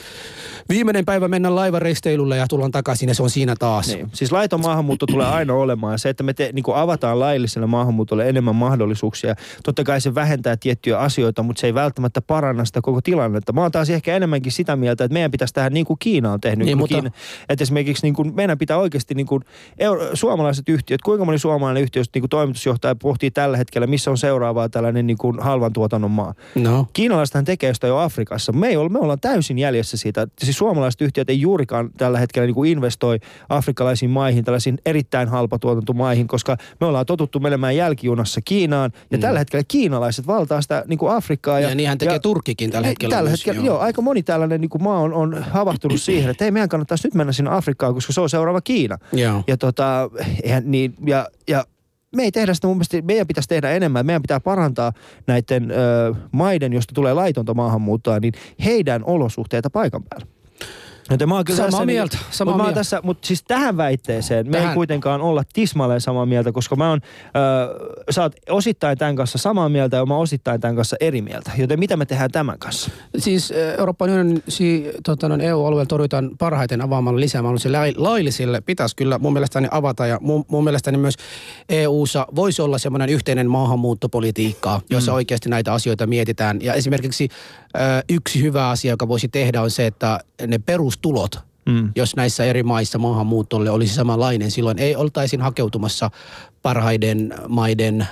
viimeinen päivä mennään laivaristeilulle ja tullaan takaisin ja se on siinä taas. Niin. Siis laiton maahanmuutto tulee aina olemaan. Se, että me te, niin avataan lailliselle maahanmuutolle enemmän mahdollisuuksia. Totta kai se vähentää tiettyjä asioita, mutta se ei välttämättä paranna sitä koko tilannetta. Mä oon taas ehkä enemmänkin sitä mieltä, että meidän pitäisi tehdä niin kuin Kiina on tehnyt. Niin, mutta... Kiina, että esimerkiksi niin kuin meidän pitää oikeasti niin kuin euro, suomalaiset yhtiöt, kuinka moni suomalainen yhtiö, niin kuin toimitusjohtaja pohtii tällä hetkellä, missä on seuraavaa tällainen niin kuin halvan tuotannon maa. No. Kiinalaisethan tekee sitä jo Afrikassa. Me, ei ole, me ollaan täysin jäljessä siitä. Siis suomalaiset yhtiöt ei juurikaan tällä hetkellä niin kuin investoi afrikkalaisiin maihin, tällaisiin erittäin halpatuotantomaihin, koska me ollaan totuttu menemään jälkijunassa Kiinaan. Ja mm. tällä hetkellä kiinalaiset valtaa sitä niin kuin Afrikkaa. Ja, ja niinhän tekee ja, Turkkikin tällä hetkellä. Tällä myös, hetkellä, joo. joo. aika moni tällainen niin kuin maa on, on havahtunut siihen, että ei meidän kannattaisi nyt mennä sinne Afrikkaan, koska se on seuraava Kiina. Joo. Ja, tota, eihän niin, ja, ja me ei tehdä sitä mun mielestä, meidän pitäisi tehdä enemmän. Meidän pitää parantaa näiden ö, maiden, josta tulee laitonta maahanmuuttoa, niin heidän olosuhteita paikan päällä. Joten mä oon kyllä samaa mieltä. Niin, samaa mutta, mieltä. Tässä, mutta siis tähän väitteeseen tähän. me ei kuitenkaan olla tismalleen samaa mieltä, koska mä oon, äh, sä oot osittain tämän kanssa samaa mieltä ja mä oon osittain tämän kanssa eri mieltä. Joten mitä me tehdään tämän kanssa? Siis Euroopan unionin si, tota, EU-alueella torjutaan parhaiten avaamalla lisäämällä laillisille. Pitäisi kyllä mun mielestäni avata ja mun, mun mielestäni myös EU-ssa voisi olla semmoinen yhteinen maahanmuuttopolitiikka, jossa mm. oikeasti näitä asioita mietitään. Ja esimerkiksi äh, yksi hyvä asia, joka voisi tehdä on se, että ne perus perustulot, mm. jos näissä eri maissa maahanmuutolle olisi samanlainen. Silloin ei oltaisi hakeutumassa parhaiden maiden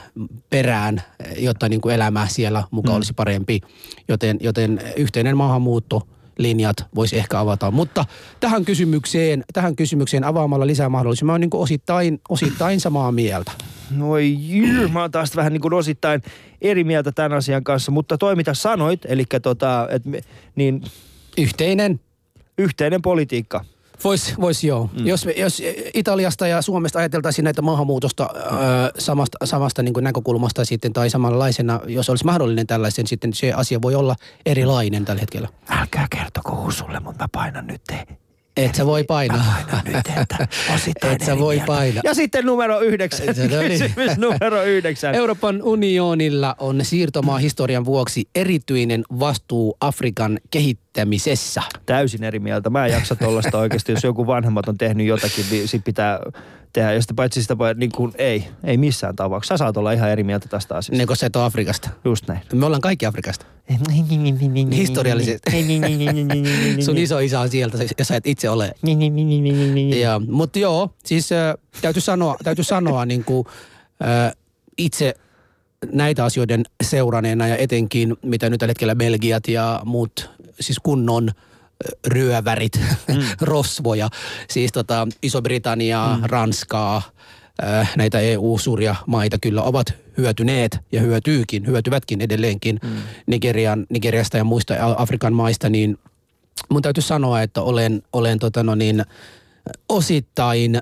perään, jotta niin kuin elämä siellä mukaan mm. olisi parempi. Joten, joten yhteinen maahanmuutto linjat voisi ehkä avata. Mutta tähän kysymykseen, tähän kysymykseen avaamalla lisää mahdollisuuksia, mä oon niin osittain, osittain samaa mieltä. No jyy, mä oon taas vähän niin osittain eri mieltä tämän asian kanssa, mutta toi mitä sanoit, eli tota, et, niin... Yhteinen yhteinen politiikka. Voisi vois joo. Mm. Jos, jos Italiasta ja Suomesta ajateltaisiin näitä maahanmuutosta ö, samasta, samasta niin näkökulmasta sitten tai samanlaisena, jos olisi mahdollinen tällaisen, sitten se asia voi olla erilainen tällä hetkellä. Älkää kertoko sulle, mutta mä painan nyt te et sä voi painaa. nyt, että Et sä voi painaa. Ja sitten numero yhdeksän. No niin. Kysymys numero yhdeksän. Euroopan unionilla on siirtomaa historian vuoksi erityinen vastuu Afrikan kehittämisessä. Täysin eri mieltä. Mä en jaksa tuollaista oikeasti. Jos joku vanhemmat on tehnyt jotakin, niin sit pitää tehdä. Ja sitten paitsi sitä, niin kuin, ei, ei missään tapauksessa. Sä saat olla ihan eri mieltä tästä asiasta. Niin kun sä et ole Afrikasta. Just näin. Me ollaan kaikki Afrikasta. Historiallisesti. Sun iso isä on sieltä, jos sä et itse ole. ja, mutta joo, siis äh, täytyy sanoa, täytyy sanoa niin kuin, äh, itse näitä asioiden seuraneena ja etenkin mitä nyt tällä hetkellä Belgiat ja muut siis kunnon ryövärit, mm. rosvoja, siis tota Iso-Britanniaa, mm. Ranskaa, näitä EU-suuria maita kyllä ovat hyötyneet ja hyötyykin, hyötyvätkin edelleenkin mm. Nigerian, Nigeriasta ja muista Afrikan maista, niin mun täytyy sanoa, että olen, olen tota no niin, osittain,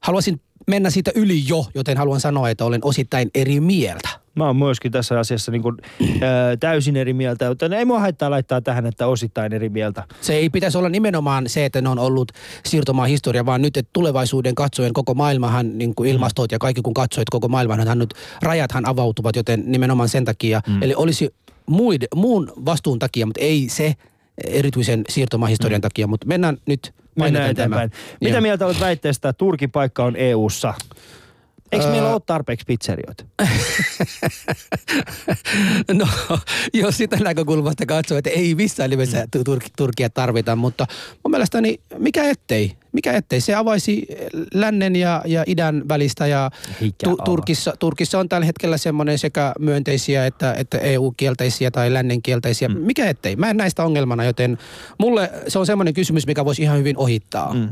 haluaisin mennä siitä yli jo, joten haluan sanoa, että olen osittain eri mieltä. Mä oon myöskin tässä asiassa niin kuin, ää, täysin eri mieltä, mutta ei mua haittaa laittaa tähän, että osittain eri mieltä. Se ei pitäisi olla nimenomaan se, että ne on ollut siirtomaan historia, vaan nyt, että tulevaisuuden katsoen koko maailmahan, niin kuin ilmastot ja kaikki kun katsoit koko maailman, nyt rajathan avautuvat, joten nimenomaan sen takia. Mm. Eli olisi muid, muun vastuun takia, mutta ei se erityisen siirtomahistorian mm. takia, mutta mennään nyt Mennään eteenpäin. Mitä Joo. mieltä olet väitteestä, että Turkin paikka on EU-ssa? Eikö meillä Öö. ole tarpeeksi pizzerioita? No, jos sitä näkökulmasta katsoo, että ei missään nimessä Mm. Tur- Turkia tarvita, mutta mun mielestäni mikä ettei? Mikä ettei? Se avaisi lännen ja, ja idän välistä ja avaa. Turkissa, Turkissa on tällä hetkellä semmoinen sekä myönteisiä että, että EU-kielteisiä tai lännen kielteisiä. Mm. Mikä ettei? Mä en näistä ongelmana, joten mulle se on semmoinen kysymys, mikä voisi ihan hyvin ohittaa. Mm.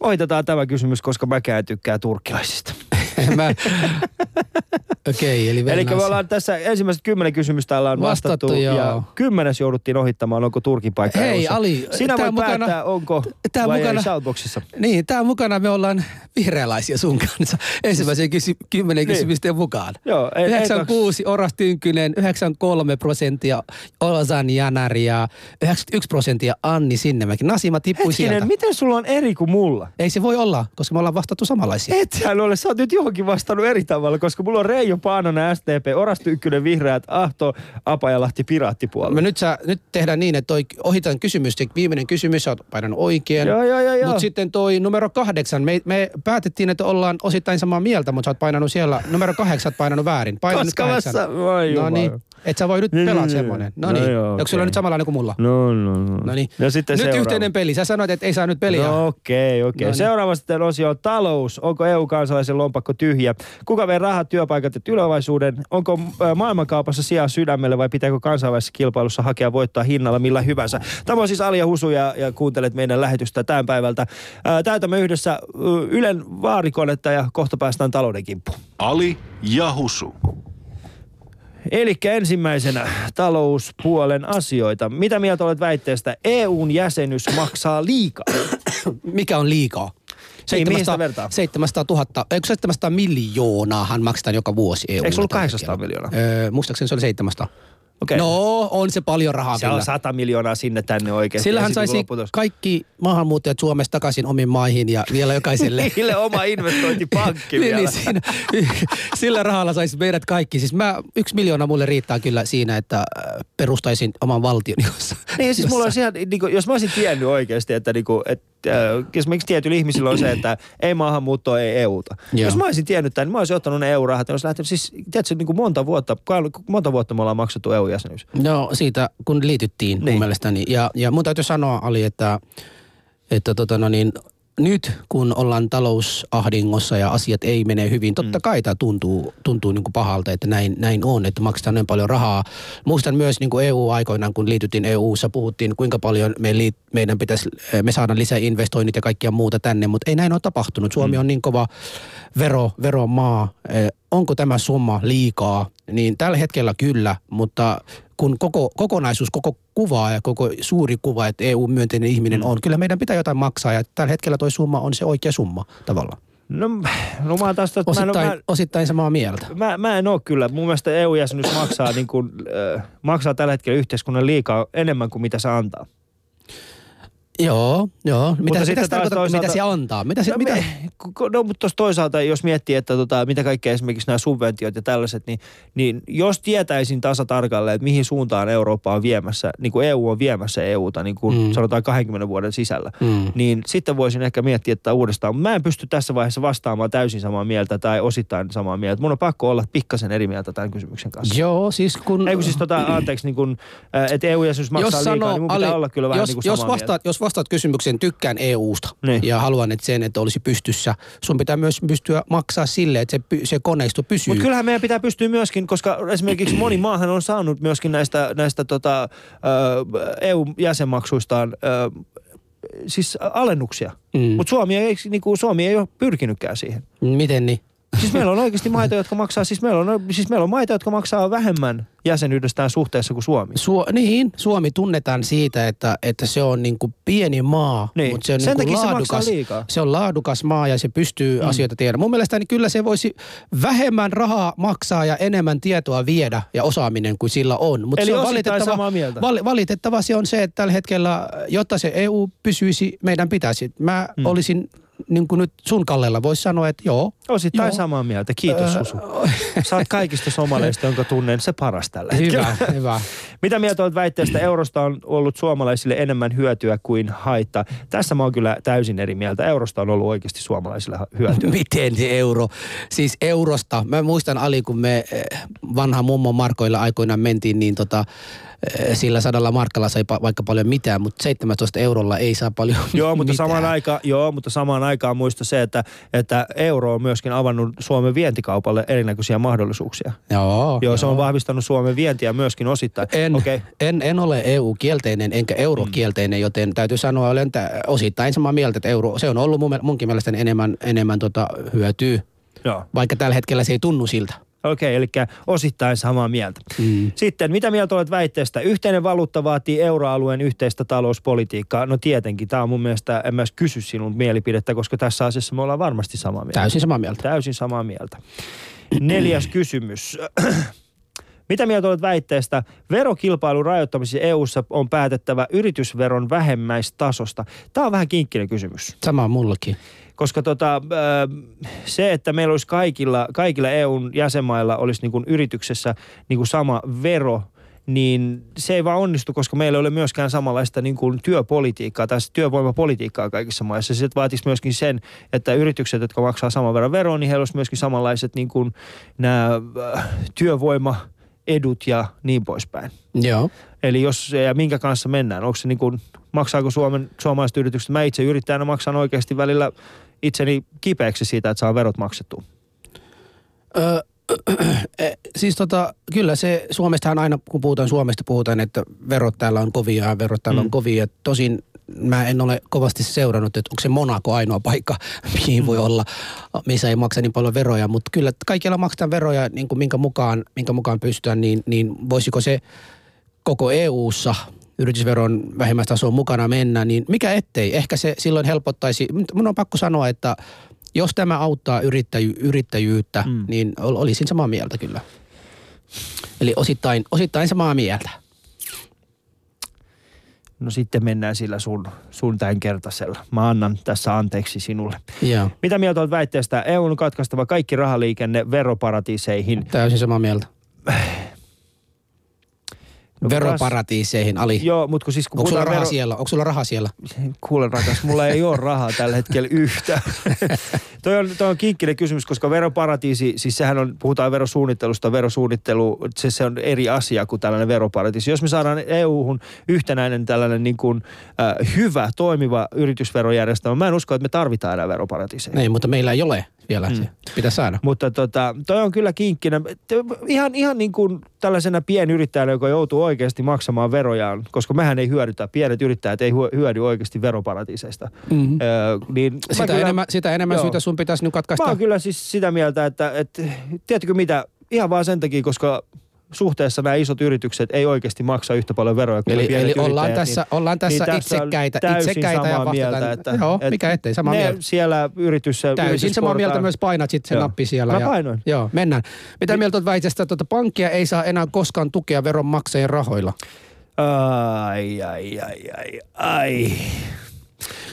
Ohitetaan tämä kysymys, koska mäkään en tykkää turkkilaisista. Mä... Okei, okay, eli me ollaan tässä ensimmäiset kymmenen kysymystä ollaan vastattu, Vastattu, joo. ja kymmenes jouduttiin ohittamaan, onko Turkin paikka Hei. Ali, Sinä tää voit mukana- päättää, onko tää vai mukana- ei Shoutboxissa. Niin, tää mukana me ollaan vihreälaisia sun kanssa ensimmäisen kysy- kymmenen Niin. kysymysten mukaan. Joo, ei- ei 96 Oras Tynkkynen, 93 prosenttia Ozan Janari ja 91 prosenttia Anni Sinnemäki. Nasima tippui Hetkinen, sieltä. miten sulla on eri kuin mulla? Ei se voi olla, koska me ollaan vastattu samanlaisia. Ethän ole, sä oot nyt johonkin vastannut eri tavalla, koska mulla on Reijo Paanonen STP, Oras Tynkkynen Vihreät, Ahto, Apajalahti Piraattipuolella. Me nyt, sä, nyt tehdään niin, että toi, ohitan kysymys. Viimeinen kysymys, sä oot painanut oikein. Joo, joo, joo. Mutta sitten toi numero kahdeksan, me, me päätettiin, että ollaan osittain samaa mieltä, mutta sä oot painanut siellä, numero kahdeksan oot painanut väärin. Paina nyt Koska sa- voi No niin, et sä voi nyt Niin, pelata niin, semmonen. No no niin, joo, onko sulla nyt samanlainen kuin mulla? No, no, no. No niin. Ja sitten Nyt seuraava. yhteinen peli. Sä sanoit, että ei saa nyt peliä. No okei, okei. No niin. Seuraava sitten osio on talous. Onko EU-kansalaisen lompakko tyhjä? Kuka vei rahat, työpaikat ja tulevaisuuden? Onko maailmankaupassa sijaa sydämelle vai pitääkö kansainvälisessä kilpailussa hakea voittaa hinnalla millä hyvänsä? Tämä on siis Alia Husu ja, ja kuuntelet meidän lähetystä tämän päivältä. Täytämme yhdessä Ylen vaarikonetta ja kohta päästään talouden kimppuun. Ali ja Husu. Eli ensimmäisenä talouspuolen asioita. Mitä mieltä olet väitteestä? EUn jäsenyys maksaa liikaa. Mikä on liikaa? Niin, mihin sitä vertaa? 700 000, eikö 700 miljoonaahan maksetaan joka vuosi EU. Eikö se ollut 800 miljoonaa? Öö, muistaakseni se oli 700. Okei. No, on se paljon rahaa Se kyllä. on 100 miljoonaa sinne tänne oikeasti. Sillähän saisi lopputus- kaikki maahanmuuttajat Suomesta takaisin omiin maihin ja vielä jokaiselle. Niille oma investointipankki niin, vielä. niin, siinä, sillä rahalla saisi meidät kaikki. Siis mä, yksi miljoona mulle riittää kyllä siinä, että äh, perustaisin oman valtion. Jossa, Niin siis mulla on ihan, niin kuin, jos mä olisin tiennyt oikeasti, että, niin kuin, että äh, esimerkiksi tietyillä ihmisillä on se, että ei maahanmuuttoa, ei EUta. Joo. Jos mä olisin tiennyt tämän, niin mä olisin ottanut ne EU-rahat ja olisi lähtenyt, siis tiedätkö, niin kuin monta vuotta, monta vuotta me ollaan maksettu EU-jäsenyys. No siitä, kun liityttiin niin. Niin. mun mielestäni. Ja, ja mun täytyy sanoa, Ali, että, että tota no niin, nyt kun ollaan talousahdingossa ja asiat ei mene hyvin, totta kai tämä tuntuu, tuntuu niin kuin pahalta, että näin, näin on, että maksetaan näin paljon rahaa. Muistan myös niin kuin EU-aikoinaan, kun liityttiin EU-ssa, puhuttiin kuinka paljon me liit, meidän pitäisi, me saada lisää investoinnit ja kaikkia muuta tänne, mutta ei näin ole tapahtunut. Suomi on niin kova vero, veromaa. Eh, Onko tämä summa liikaa? Niin tällä hetkellä kyllä, mutta kun koko, kokonaisuus, koko kuva ja koko suuri kuva, että EU-myönteinen ihminen on, kyllä meidän pitää jotain maksaa ja tällä hetkellä toi summa on se oikea summa tavallaan. No, no mä oon taas, mä, en, Osittain, mä, osittain samaa mieltä. mä, mä en oo kyllä. Mun mielestä EU-jäsenyys maksaa, niin kuin, äh, maksaa tällä hetkellä yhteiskunnan liikaa enemmän kuin mitä se antaa. Joo, joo. Mitä, sitten mitä, se tarkoittaa, toisaalta- mitä se antaa? Mitä se, No, mitä? me, no mutta toisaalta, jos miettii, että tota, mitä kaikkea esimerkiksi nämä subventiot ja tällaiset, niin, niin jos tietäisin tasa tarkalleen, että mihin suuntaan Eurooppa on viemässä, niin kuin EU on viemässä EUta, niin kuin Mm. sanotaan 20 vuoden sisällä, Mm. niin sitten voisin ehkä miettiä että uudestaan. Mä en pysty tässä vaiheessa vastaamaan täysin samaa mieltä tai osittain samaa mieltä. Mun on pakko olla pikkasen eri mieltä tämän kysymyksen kanssa. Joo, siis kun... Ei kun siis tota, anteeksi, niin kun, että EU-jäsenyys maksaa liikaa, niin mun pitää Ali, olla kyllä vähän jos, niin kuin jos, samaa vastaat, jos vastaat kysymykseen, tykkään EUsta Niin. ja haluan, että sen, että olisi pystyssä, sun pitää myös pystyä maksaa sille, että se, se koneisto pysyy. Mutta kyllähän meidän pitää pystyä myöskin, koska esimerkiksi moni maahan on saanut myöskin näistä, näistä tota, EU-jäsenmaksuistaan siis alennuksia. Mm. Mm. Mutta Suomi ei, niinku, Suomi ei ole pyrkinytkään siihen. Miten niin? Siis meillä on oikeasti maita, jotka maksaa, siis meillä on, siis meillä on maita, jotka maksaa vähemmän jäsenyydestään suhteessa kuin Suomi. Suo, niin, Suomi tunnetaan siitä, että, että se on niin kuin pieni maa, Niin. mutta se on Sen niin kuin se laadukas. liikaa. se on laadukas maa ja se pystyy mm. asioita tiedä. Mun mielestäni kyllä se voisi vähemmän rahaa maksaa ja enemmän tietoa viedä ja osaaminen kuin sillä on. Mut Eli se on valitettava, samaa mieltä. Val, valitettava se on se, että tällä hetkellä, jotta se EU pysyisi, meidän pitäisi. Mä mm. olisin niin kuin nyt sun Kallella voisi sanoa, että joo, Osittain Joo. samaa mieltä. Kiitos Susu. Sä oot kaikista somaleista, jonka tunnen se paras tällä hetkellä. Hyvä, hyvä. Mitä mieltä olet väitteestä, eurosta on ollut suomalaisille enemmän hyötyä kuin haittaa? Tässä mä oon kyllä täysin eri mieltä. Eurosta on ollut oikeasti suomalaisille hyötyä. Miten se euro? Siis eurosta. Mä muistan Ali, kun me eh, vanha mummo markoilla aikoinaan mentiin, niin tota, sillä sadalla markalla sai pa- vaikka paljon mitään, mutta 17 eurolla ei saa paljon Joo, mutta mitään. samaan aikaan, joo, mutta samaan aikaan muista se, että, että euro on myöskin avannut Suomen vientikaupalle erinäköisiä mahdollisuuksia. Joo, Joo, se on vahvistanut Suomen vientiä myöskin osittain. En, okay. en, en ole EU-kielteinen enkä eurokielteinen, joten täytyy sanoa, olen tä- osittain samaa mieltä, että euro, se on ollut mun, munkin mielestäni enemmän, enemmän tota hyötyä, Joo. vaikka tällä hetkellä se ei tunnu siltä. Okei, eli osittain samaa mieltä. Mm. Sitten, mitä mieltä olet väitteestä? Yhteinen valuutta vaatii euroalueen yhteistä talouspolitiikkaa. No tietenkin, tämä on mun mielestä, en mä edes kysy sinun mielipidettä, koska tässä asiassa me ollaan varmasti samaa mieltä. Täysin samaa mieltä. Täysin samaa mieltä. Neljäs kysymys. Mitä mieltä olet väitteestä? Verokilpailun rajoittamisessa EU-ssa on päätettävä yritysveron vähemmäistasosta. Tämä on vähän kinkkinen kysymys. Sama mullakin. Koska tota, äh, se, että meillä olisi kaikilla, kaikilla EUn jäsenmailla olisi niin kuin yrityksessä niin kuin sama vero, niin se ei vaan onnistu, koska meillä ei ole myöskään samanlaista niin kuin työpolitiikkaa tai työvoimapolitiikkaa kaikissa maissa. Se vaatisi myöskin sen, että yritykset, jotka maksaa saman verran veroa, niin heillä olisi myöskin samanlaiset niin kuin nämä äh, työvoimaedut ja niin poispäin. Joo. Eli jos, ja minkä kanssa mennään? Onko se niin kuin, maksaako Suomen, suomalaiset yritykset? Mä itse yrittäjänä maksan oikeasti välillä itseni kipeäksi siitä, että saa verot maksettua. Ö, eh, siis tota, kyllä se Suomestahan aina, kun puhutaan Suomesta, puhutaan, että verot täällä on kovia ja verot täällä mm. on kovia. Tosin mä en ole kovasti seurannut, että onko se Monaco ainoa paikka, mihin voi olla, missä ei maksa niin paljon veroja. Mutta kyllä kaikilla maksetaan veroja, niin kuin minkä, mukaan, minkä mukaan pystytään, niin, niin voisiko se koko EU-ssa yritysveron vähimmäistasoon mukana mennä, niin mikä ettei. Ehkä se silloin helpottaisi. Mun on pakko sanoa, että jos tämä auttaa yrittäjy, yrittäjyyttä, mm. niin ol- olisin samaa mieltä kyllä. Eli osittain, osittain samaa mieltä. No sitten mennään sillä sun, sun tämänkertaisella. Mä annan tässä anteeksi sinulle. Joo. Mitä mieltä olet väitteestä? EU on katkaistava kaikki rahaliikenne veroparatiiseihin. Täysin samaa mieltä. No, Veroparatiiseihin, Ali. Joo, mutta kun siis kun Onko sulla puhutaan rahaa siellä? Onko sulla rahaa siellä? Kuulen rakas, mulla ei ole rahaa tällä hetkellä yhtä. toi, on, toi on kinkkinen kysymys, koska veroparatiisi, siis sehän on, puhutaan verosuunnittelusta, verosuunnittelu, se, se on eri asia kuin tällainen veroparatiisi. Jos me saadaan EU-hun yhtenäinen tällainen niin kuin, äh, hyvä, toimiva yritysverojärjestelmä, mä en usko, että me tarvitaan enää veroparatiiseja. Ei, mutta meillä ei ole vielä. Mm. Se pitää saada. Mutta tota, toi on kyllä kinkkinen. Ihan, ihan niin kuin tällaisena pienyrittäjänä, joka joutuu oikeasti maksamaan verojaan, koska mehän ei hyödytä, pienet yrittäjät ei hyö- hyödy oikeasti veroparatiiseista. Mm-hmm. Öö, niin mä Sitä, kyllä- enemmän, sitä enemmän Joo. syytä sun pitäisi nyt Mä katkaista. oon kyllä siis sitä mieltä, että, että tiedätkö mitä, ihan vaan sen takia, koska suhteessa nämä isot yritykset ei oikeasti maksa yhtä paljon veroja kuin Eli, pienet eli ollaan, yrittäjät, tässä, niin, ollaan tässä, niin itsekkäitä, itsekkäitä ja vastataan. mieltä, että, Joo, että mikä ettei, samaa mieltä. siellä yritys... Täysin samaa mieltä myös painat sitten se Joo. nappi siellä. Mä ja, painoin. Joo, mennään. Mitä mieltä olet väitteestä, että tuota pankkia ei saa enää koskaan tukea veronmaksajien rahoilla? Ai, ai, ai, ai, ai.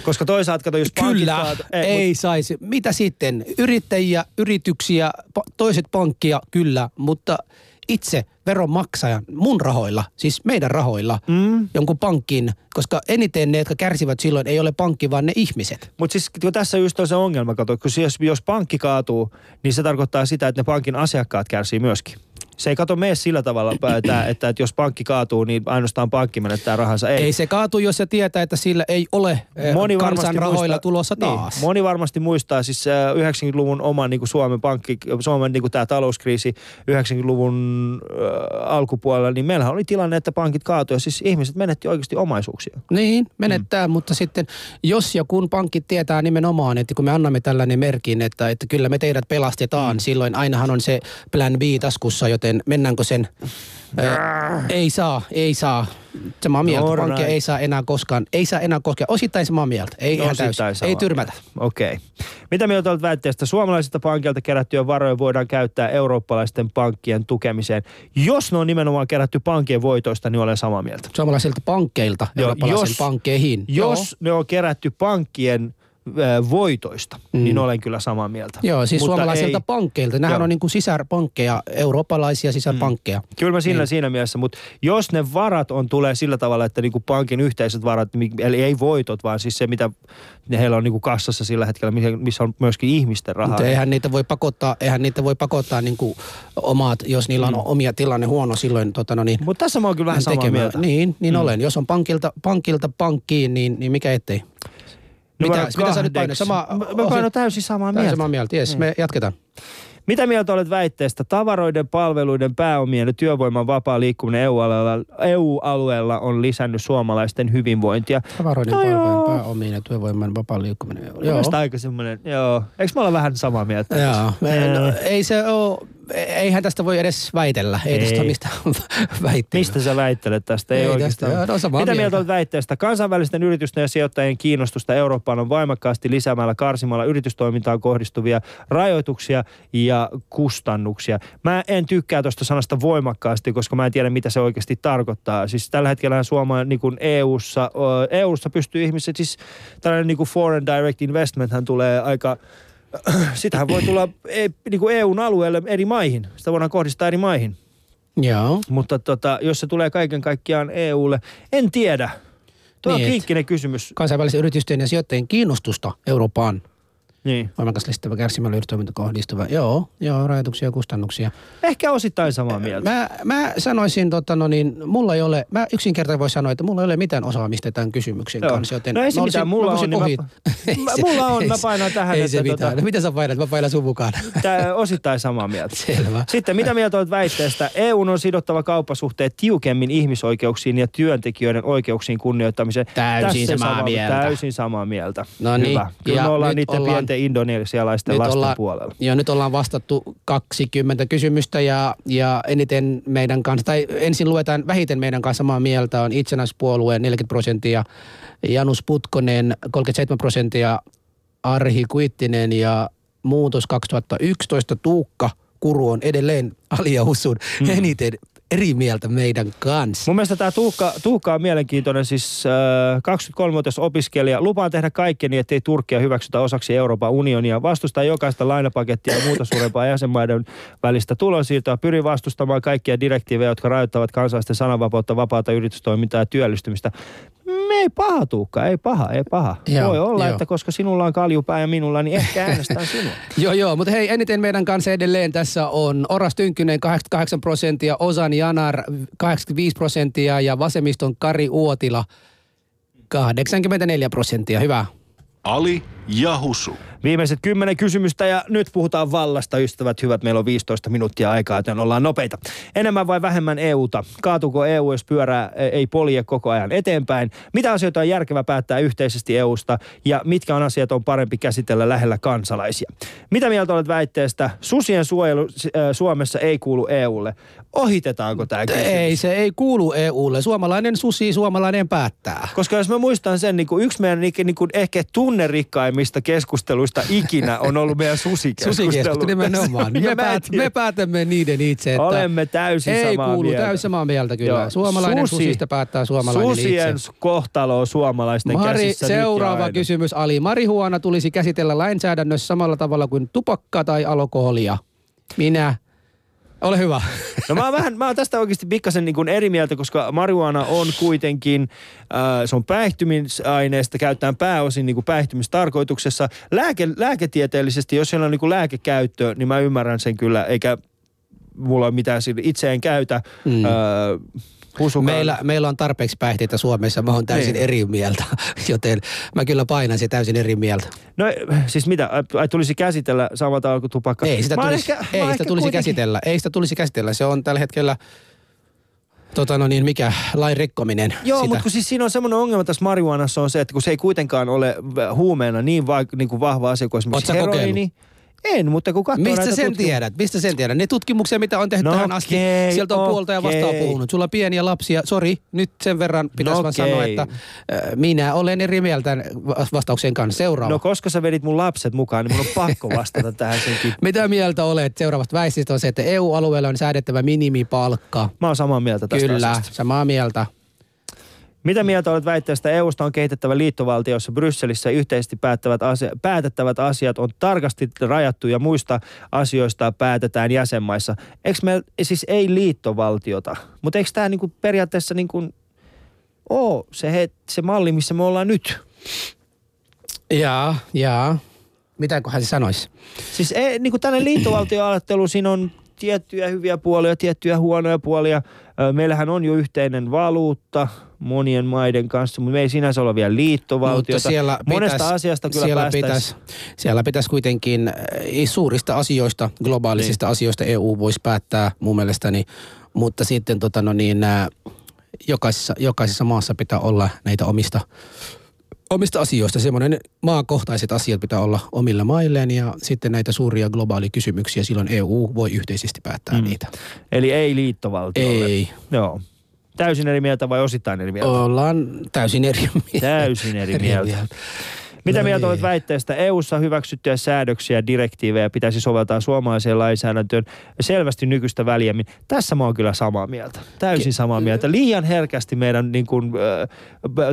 Koska toisaalta, kato, jos pankit Kyllä, kaatu- ei, mut- saisi. Mitä sitten? Yrittäjiä, yrityksiä, toiset pankkia, kyllä, mutta itse veronmaksajan mun rahoilla, siis meidän rahoilla, Mm. jonkun pankkiin, koska eniten ne, jotka kärsivät silloin, ei ole pankki, vaan ne ihmiset. Mutta siis kun tässä just on se ongelma, kato, kun jos, jos pankki kaatuu, niin se tarkoittaa sitä, että ne pankin asiakkaat kärsii myöskin. Se ei kato mene sillä tavalla, että, että, että jos pankki kaatuu, niin ainoastaan pankki menettää rahansa. Ei. Ei se kaatu, jos se tietää, että sillä ei ole eh, kansan rahoilla tulossa taas. Niin, moni varmasti muistaa siis äh, 90-luvun oman niin kuin Suomen pankki, Suomen niin kuin tämä talouskriisi 90-luvun äh, alkupuolella, niin meillähän oli tilanne, että pankit kaatui ja siis ihmiset menetti oikeasti omaisuuksia. Niin, menettää, mm. mutta sitten jos ja kun pankit tietää nimenomaan, että kun me annamme tällainen merkin, että, että kyllä me teidät pelastetaan, mm. silloin ainahan on se plan B taskussa, joten mennäänkö sen, ää, ei saa, ei saa. Samaa mieltä, All pankkia ei saa enää koskaan, ei saa enää koskaan, osittain samaa mieltä, ei ihan Osittain täysin, ei tyrmätä. Okei. Mitä mieltä olet väitteestä? Suomalaisilta pankilta kerättyjä varoja voidaan käyttää eurooppalaisten pankkien tukemiseen. Jos ne on nimenomaan kerätty pankkien voitoista, niin olen samaa mieltä. Suomalaisilta pankkeilta, Joo, jos- pankkeihin. Jos ne on kerätty pankkien voitoista, mm. niin olen kyllä samaa mieltä. Joo, siis Mutta suomalaisilta ei- pankkeilta. Nämähän Joo. on niin kuin sisarpankkeja, eurooppalaisia sisarpankkeja. Kyllä mä siinä, Niin. siinä mielessä, mutta jos ne varat on tulee sillä tavalla, että niinku pankin yhteiset varat, eli ei voitot, vaan siis se, mitä ne heillä on niinku kassassa sillä hetkellä, missä- on myöskin ihmisten rahaa. Mutta eihän niitä voi pakottaa, eihän niitä voi pakottaa niin kuin omat, jos niillä on Mm. omia tilanne huono silloin. Tota, no niin, Mutta tässä mä oon kyllä vähän hän samaa tekemään. mieltä. Niin, niin Mm. olen. Jos on pankilta, pankilta pankkiin, niin, niin mikä ettei. Numero mitä, mitä sä nyt painat? Sama, Mä, mä painan täysin samaa Täysin mieltä. samaa mieltä. Yes, me jatketaan. Mitä mieltä olet väitteestä? Tavaroiden, palveluiden, pääomien ja työvoiman vapaa liikkuminen EU-alueella, EU-alueella on lisännyt suomalaisten hyvinvointia. Tavaroiden No palvelujen joo. pääomiin ja työvoiman vapaa liikkuminen. Joo. Mielestäni aika semmoinen, joo. Eikö me olla vähän samaa mieltä? Joo. Me, no, ei se ole, eihän tästä voi edes väitellä. Ei, Ei. tästä ole mistään väittelyä. Mistä sä väittelet tästä? Ei, Ei oikeastaan. tästä, joo, no Mitä mieltä mieltä. olet väitteestä? Kansainvälisten yritysten ja sijoittajien kiinnostusta Eurooppaan on voimakkaasti lisäämällä karsimalla yritystoimintaan kohdistuvia rajoituksia ja kustannuksia. Mä en tykkää tuosta sanasta voimakkaasti, koska mä en tiedä, mitä se oikeasti tarkoittaa. Siis tällä hetkellä Suoma niin kuin EU-ssa, EU-ssa pystyy ihmiset, siis tällainen niin kuin foreign direct investment hän tulee aika Sitähän voi tulla e, niin kuin EUn alueelle eri maihin. Sitä voidaan kohdistaa eri maihin. Joo. Mutta tota, jos se tulee kaiken kaikkiaan EUlle, en tiedä. Tuo on Niin, et- kriittinen kysymys. Kansainvälisen yritysten ja sijoittajien kiinnostusta Eurooppaan Niin. voimakas listävä kärsimällä yritystoiminta kohdistuva. Joo, joo, rajoituksia ja kustannuksia. Ehkä osittain samaa mieltä. Mä, mä sanoisin, tota, no niin, mulla ei ole, mä yksinkertaisesti voi sanoa, että mulla ei ole mitään osaamista tämän kysymyksen Joo. kanssa, joten No ei se mä mitään, mulla on, niin ohi- mä- Ei mä- se- mulla on, mä painan tähän, Ei että se mitään. tota- No, mitä sä painat? Mä painan sun mukaan. Tää, osittain samaa mieltä. Selvä. Sitten mitä mieltä olet väitteestä? EU on sidottava kauppasuhteet tiukemmin ihmisoikeuksiin ja työntekijöiden oikeuksiin kunnioittamiseen. Täysin Tässä samaa mieltä. Täysin samaa mieltä. No niin, Hyvä. Kyllä ja me ollaan niiden ollaan- pienten indonesialaisten nyt lasten ollaan- puolella. Joo, nyt ollaan vastattu 20 kysymystä ja, ja eniten meidän kanssa, tai ensin luetaan vähiten meidän kanssa samaa mieltä on itsenäispuolueen 40 prosenttia, Janus Putkonen 37 prosenttia, Arhi Kuittinen ja muutos 2011 Tuukka Kuru on edelleen Alia Husun Hmm. eniten eri mieltä meidän kanssa. Mun mielestä tämä Tuukka, Tuukka on mielenkiintoinen, siis äh, 23-vuotias opiskelija. Lupaa tehdä kaikkeni, ettei Turkkia hyväksytä osaksi Euroopan unionia. Vastustaa jokaista lainapakettia ja muuta suurempaa jäsenmaiden välistä tulonsiirtoa. Pyri vastustamaan kaikkia direktiivejä, jotka rajoittavat kansalaisten sananvapautta, vapaata yritystoimintaa ja työllistymistä. Me ei paha Tuukka, ei paha, ei paha. Joo, Voi olla, joo. että koska sinulla on kaljupää ja minulla, niin ehkä äänestän sinua. Joo, joo, mutta hei, eniten meidän kanssa edelleen tässä on Oras Tynkkynen 88 prosenttia, Osan Janar 85 prosenttia ja vasemmiston Kari Uotila 84 prosenttia. Hyvä. Ali ja Husu. Viimeiset kymmenen kysymystä ja nyt puhutaan vallasta, ystävät hyvät. Meillä on 15 minuuttia aikaa, joten ollaan nopeita. Enemmän vai vähemmän EUta? Kaatuuko EU, jos pyörää e- ei polje koko ajan eteenpäin? Mitä asioita on järkevä päättää yhteisesti EUsta ja mitkä on asiat on parempi käsitellä lähellä kansalaisia? Mitä mieltä olet väitteestä? Susien suojelu äh, Suomessa ei kuulu EUlle. Ohitetaanko tämä kysymys? Ei, se ei kuulu EUlle. Suomalainen susi, suomalainen päättää. Koska jos mä muistan sen, niin kuin yksi meidän niin, niin kuin ehkä tunnerikkaimmista keskusteluista ikinä on ollut meidän susikeskustelu. Susikeskustelu nimenomaan. Me, päät, me päätämme niiden itse, että Olemme täysin ei samaa kuulu, mieltä. täysin samaa mieltä kyllä. Joo. Suomalainen Susi- susista päättää suomalainen Susien itse. kohtalo on suomalaisten Mari, käsissä seuraava kysymys. Ali, marihuana tulisi käsitellä lainsäädännössä samalla tavalla kuin tupakka tai alkoholia. Minä. Ole hyvä. No mä oon, vähän, mä oon tästä oikeasti pikkasen niin kuin eri mieltä, koska marihuana on kuitenkin, äh, se on päihtymisaineesta, käytetään pääosin niin kuin päihtymistarkoituksessa. Lääke, lääketieteellisesti, jos siellä on niin kuin lääkekäyttö, niin mä ymmärrän sen kyllä, eikä mulla ole mitään sille, itse en käytä. Mm. Äh, Husukaan. Meillä, meillä on tarpeeksi päihteitä Suomessa, mä oon täysin Niin. eri mieltä, joten mä kyllä painaisin täysin eri mieltä. No siis mitä, ai, tulisi käsitellä samalla tavalla kuin tupakka? Ei sitä Mä tulisi, ehkä- ei sitä tulisi kuitenkin- käsitellä, ei sitä tulisi käsitellä. Se on tällä hetkellä, tota no niin, mikä, lain rikkominen. Joo, mutta kun siis siinä on semmoinen ongelma tässä marihuanassa on se, että kun se ei kuitenkaan ole huumeena niin, va- niin kuin vahva asia kuin esimerkiksi heroini. En, mutta kun katsoo Mistä sen tutkimu- tiedät? Mistä sen tiedät? Ne tutkimuksia, mitä on tehty No tähän asti, okei, sieltä on puolta ja vastaan puhunut. Sulla on pieniä lapsia. Sori, nyt sen verran pitäisi No vaan sanoa, okei. että äh, minä olen eri mieltä va- vastauksen kanssa. Seuraava. No koska sä vedit mun lapset mukaan, niin mun on pakko vastata tähän senkin. Mitä mieltä olet seuraavasta väististä on se, että EU-alueella on säädettävä minimipalkka. Mä oon samaa mieltä tästä Kyllä, asiasta. samaa mieltä. Mitä mieltä olet väitteestä, EUsta on kehitettävä liittovaltio, jossa Brysselissä yhteisesti päättävät asia, päätettävät asiat on tarkasti rajattu ja muista asioista päätetään jäsenmaissa. Eikö me siis ei liittovaltiota, mutta eikö tämä niinku periaatteessa niinku ole se, he, se malli, missä me ollaan nyt? Jaa, jaa. Mitäköhän se sanoisi? Siis ei, niin kuin tällainen liittovaltioajattelu, siinä on tiettyjä hyviä puolia, tiettyjä huonoja puolia. Meillähän on jo yhteinen valuutta monien maiden kanssa, mutta me ei sinänsä ole vielä liittovaltiota. Mutta siellä Monesta pitäisi- asiasta kyllä siellä pitäisi, siellä pitäisi kuitenkin äh, suurista asioista, globaalisista niin. asioista EU voisi päättää mun mielestäni, mutta sitten tota no niin, äh, jokaisessa, jokaisessa maassa pitää olla näitä omista, omista asioista. Semmoinen maakohtaiset asiat pitää olla omilla mailleen ja sitten näitä suuria globaalikysymyksiä silloin EU voi yhteisesti päättää Mm. niitä. Eli ei liittovaltiolle. Ei, Joo. Täysin eri mieltä vai osittain eri mieltä? ollaan täysin eri mieltä. Täysin eri mieltä. Mitä No mieltä niin. olet väitteestä? EU-ssa hyväksyttyjä säädöksiä ja direktiivejä pitäisi soveltaa suomalaiseen lainsäädäntöön selvästi nykyistä väljemmin. Tässä mä oon kyllä samaa mieltä. Täysin samaa mieltä. Liian herkästi meidän niin kuin,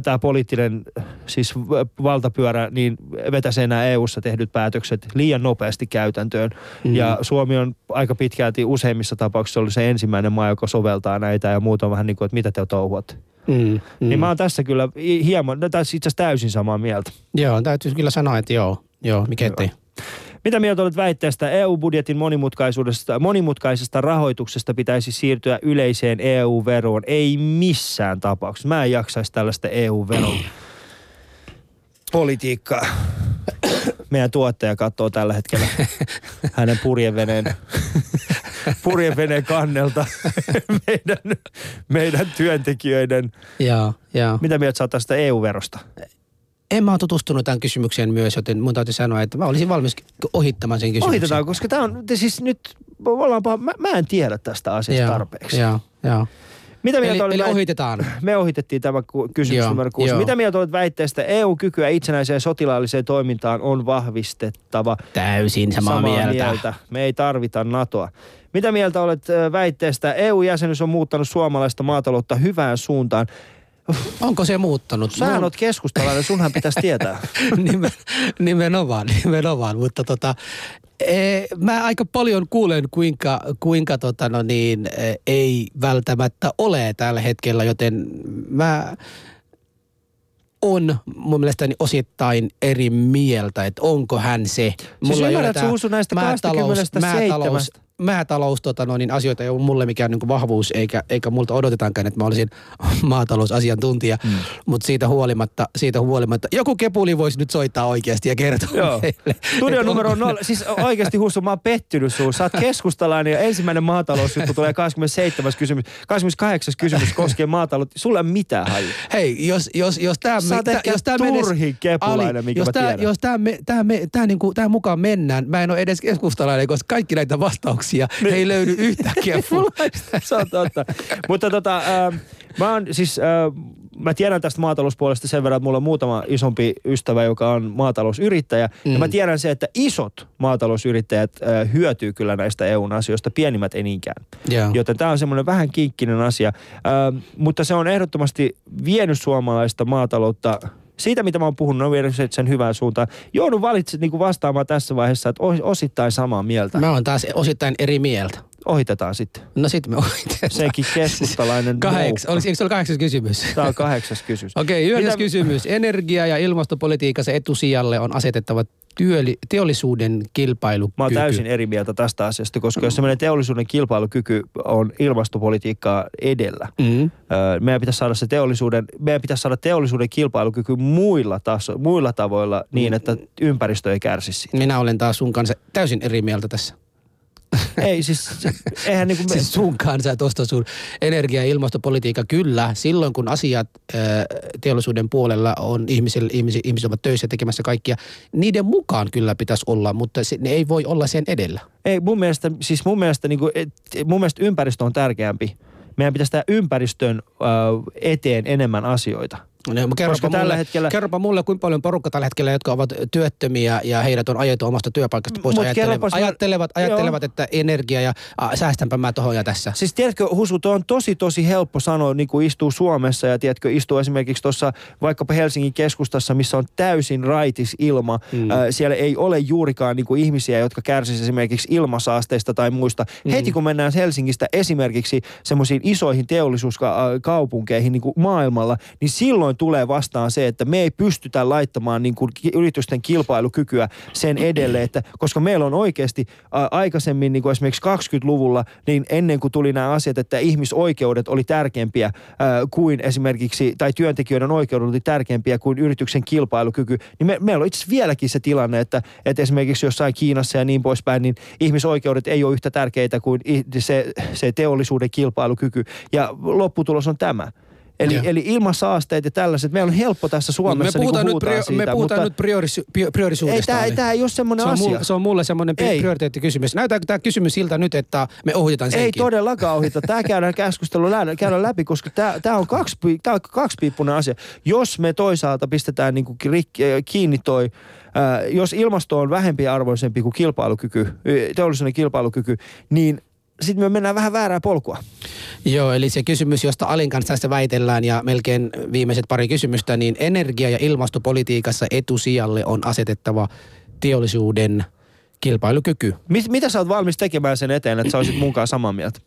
tämä poliittinen siis äh, valtapyörä niin vetäisi nämä EU-ssa tehdyt päätökset liian nopeasti käytäntöön. Mm. Ja Suomi on aika pitkälti useimmissa tapauksissa ollut se ensimmäinen maa, joka soveltaa näitä ja muut on vähän niin kuin, että mitä te touhuatte. Mm, mm. Niin mä oon tässä kyllä hi- hieman, no tässä itse asiassa täysin samaa mieltä. Joo, täytyy kyllä sanoa, että joo, joo mikä ettei. Mitä mieltä olet väitteestä EU-budjetin monimutkaisuudesta, monimutkaisesta rahoituksesta pitäisi siirtyä yleiseen EU-veroon? Ei missään tapauksessa. Mä en jaksaisi tällaista EU-veron politiikkaa. Meidän tuottaja katsoo tällä hetkellä hänen purjeveneen, purjeveneen kannelta meidän, meidän työntekijöiden. Joo, joo. Mitä mieltä sä tästä EU-verosta? En mä ole tutustunut tähän kysymykseen myös, joten mun täytyy sanoa, että mä olisin valmis ohittamaan sen kysymyksen. Ohitetaan, koska tämä on siis nyt, ollaanpa, mä, mä en tiedä tästä asiasta Joo, tarpeeksi. Joo, joo. Mitä mieltä Eli, eli väit- ohitetaan. Me ohitettiin tämä kysymys Joo, numero kuusi. joo. Mitä mieltä olet väitteestä? EU-kykyä itsenäiseen sotilaalliseen toimintaan on vahvistettava. Täysin samaa, mieltä. Me ei tarvita NATOa. Mitä mieltä olet väitteestä? EU-jäsenyys on muuttanut suomalaista maataloutta hyvään suuntaan. Onko se muuttanut? Sähän Mun- oot keskustalainen, sunhan pitäisi tietää. Nimen, nimenomaan, nimenomaan, mutta tota, e, mä aika paljon kuulen, kuinka, kuinka tota no niin, e, ei välttämättä ole tällä hetkellä, joten mä on mun mielestäni osittain eri mieltä, että onko hän se. Siis ei ole ymmärrät, sä Uusu, näistä maatalous, 27? maatalous, maatalous tota no, niin asioita ei ole mulle mikään niin vahvuus, eikä, eikä multa odotetaankaan, että mä olisin maatalousasiantuntija, mm. mutta siitä huolimatta, siitä huolimatta, joku kepuli voisi nyt soittaa oikeasti ja kertoa Joo. meille. Studio numero onko- nolla. Siis oikeasti Hussu, mä oon pettynyt suun. Sä oot keskustalainen ja ensimmäinen maatalousjuttu tulee 27. kysymys. 28. kysymys koskee maataloutta. Sulla ei ole mitään haju. Hei, jos, jos, jos tämä Sä oot ehkä turhin kepulainen, minkä jos tää, jos tämä tää, me- tää niinku, tää mukaan mennään, mä en ole edes keskustalainen, koska kaikki näitä vastauksia Niin. ei löydy yhtäkkiä. Se on totta. Mutta tota, äh, mä oon siis, äh, mä tiedän tästä maatalouspuolesta sen verran, että mulla on muutama isompi ystävä, joka on maatalousyrittäjä. Mm. Ja mä tiedän se, että isot maatalousyrittäjät äh, hyötyy kyllä näistä EUn asioista, pienimmät ei niinkään. Joo. Joten tämä on semmoinen vähän kinkkinen asia. Äh, mutta se on ehdottomasti vienyt suomalaista maataloutta siitä, mitä mä oon puhunut, on vienyt sen- hyvään suuntaan. Joudun valitset niin vastaamaan tässä vaiheessa, että os- osittain samaa mieltä. Mä oon taas osittain eri mieltä. Ohitetaan sitten. No sitten me ohitetaan. Sekin keskustalainen Kaheks, olisi, eikö se ole kahdeksas kysymys? Tämä on kahdeksas kysymys. Okei, yhdessä Mitä- kysymys. Energia- ja ilmastopolitiikassa etusijalle on asetettava työli, teollisuuden kilpailukyky. Mä oon täysin eri mieltä tästä asiasta, koska jos semmoinen teollisuuden kilpailukyky on ilmastopolitiikkaa edellä, Mm. öö, meidän pitäisi saada se teollisuuden, meidän pitäisi saada teollisuuden kilpailukyky muilla, taso, muilla tavoilla niin, että ympäristö ei kärsi siitä. Minä olen taas sun kanssa täysin eri mieltä tässä. Ei siis, eihän niinku, me, Siis sun kanssa tuosta sun energia- ja ilmastopolitiikka kyllä. Silloin kun asiat teollisuuden puolella on ihmisillä, ihmisi, ihmiset ovat töissä tekemässä kaikkia, niiden mukaan kyllä pitäisi olla, mutta se, ne ei voi olla sen edellä. ei mun mielestä, siis mun mielestä, niinku, et, mun mielestä ympäristö on tärkeämpi. Meidän pitäisi tehdä ympäristön eteen enemmän asioita. No, kerropa, Koska mulle, tällä hetkellä- kerropa mulle, kuinka paljon porukka tällä hetkellä, jotka ovat työttömiä ja heidät on ajettu omasta työpaikasta pois, ajattelevat, kerropas mä- ajattelevat, Joo. ajattelevat että energia ja a, säästänpä mä tohon ja tässä. Siis tiedätkö, Husu, on tosi tosi helppo sanoa, niin kuin istuu Suomessa ja tiedätkö, istuu esimerkiksi tuossa vaikkapa Helsingin keskustassa, missä on täysin raitis ilma. Mm. Äh, siellä ei ole juurikaan niin kuin ihmisiä, jotka kärsisivät esimerkiksi ilmasaasteista tai muista. Mm. Heti kun mennään Helsingistä esimerkiksi semmoisiin isoihin teollisuuskaupunkeihin niin kuin maailmalla, niin silloin tulee vastaan se, että me ei pystytä laittamaan niin kuin yritysten kilpailukykyä sen edelle, että koska meillä on oikeasti aikaisemmin niin kuin esimerkiksi 20-luvulla, niin ennen kuin tuli nämä asiat, että ihmisoikeudet oli tärkeämpiä kuin esimerkiksi, tai työntekijöiden oikeudet oli tärkeämpiä kuin yrityksen kilpailukyky, niin me, meillä on itse vieläkin se tilanne, että, että esimerkiksi jossain Kiinassa ja niin poispäin, niin ihmisoikeudet ei ole yhtä tärkeitä kuin se, se teollisuuden kilpailukyky. Ja lopputulos on tämä. Eli, eli ilmansaasteet ja tällaiset, meillä on helppo tässä Suomessa me puhutaan, niin nyt, prio, siitä, me puhutaan mutta nyt priorisu, pri- priorisuudesta. ei, tämä, ei ole semmoinen se, on asia. mulle, se on mulle semmoinen prioriteettikysymys. Näytääkö tämä kysymys siltä nyt, että me ohjataan senkin? Ei todellakaan ohita. Tämä käydään keskustelu käydään läpi, koska tämä, tämä on kaksi, tämä on kaksipiippunen asia. Jos me toisaalta pistetään niin kuin rikki, kiinni toi, ää, jos ilmasto on vähempi arvoisempi kuin kilpailukyky, teollisuuden kilpailukyky, niin sitten me mennään vähän väärää polkua. Joo, eli se kysymys, josta Alin kanssa tässä väitellään ja melkein viimeiset pari kysymystä, niin energia- ja ilmastopolitiikassa etusijalle on asetettava teollisuuden kilpailukyky. Mit, mitä sä oot valmis tekemään sen eteen, että sä olisit munkaan samaa mieltä?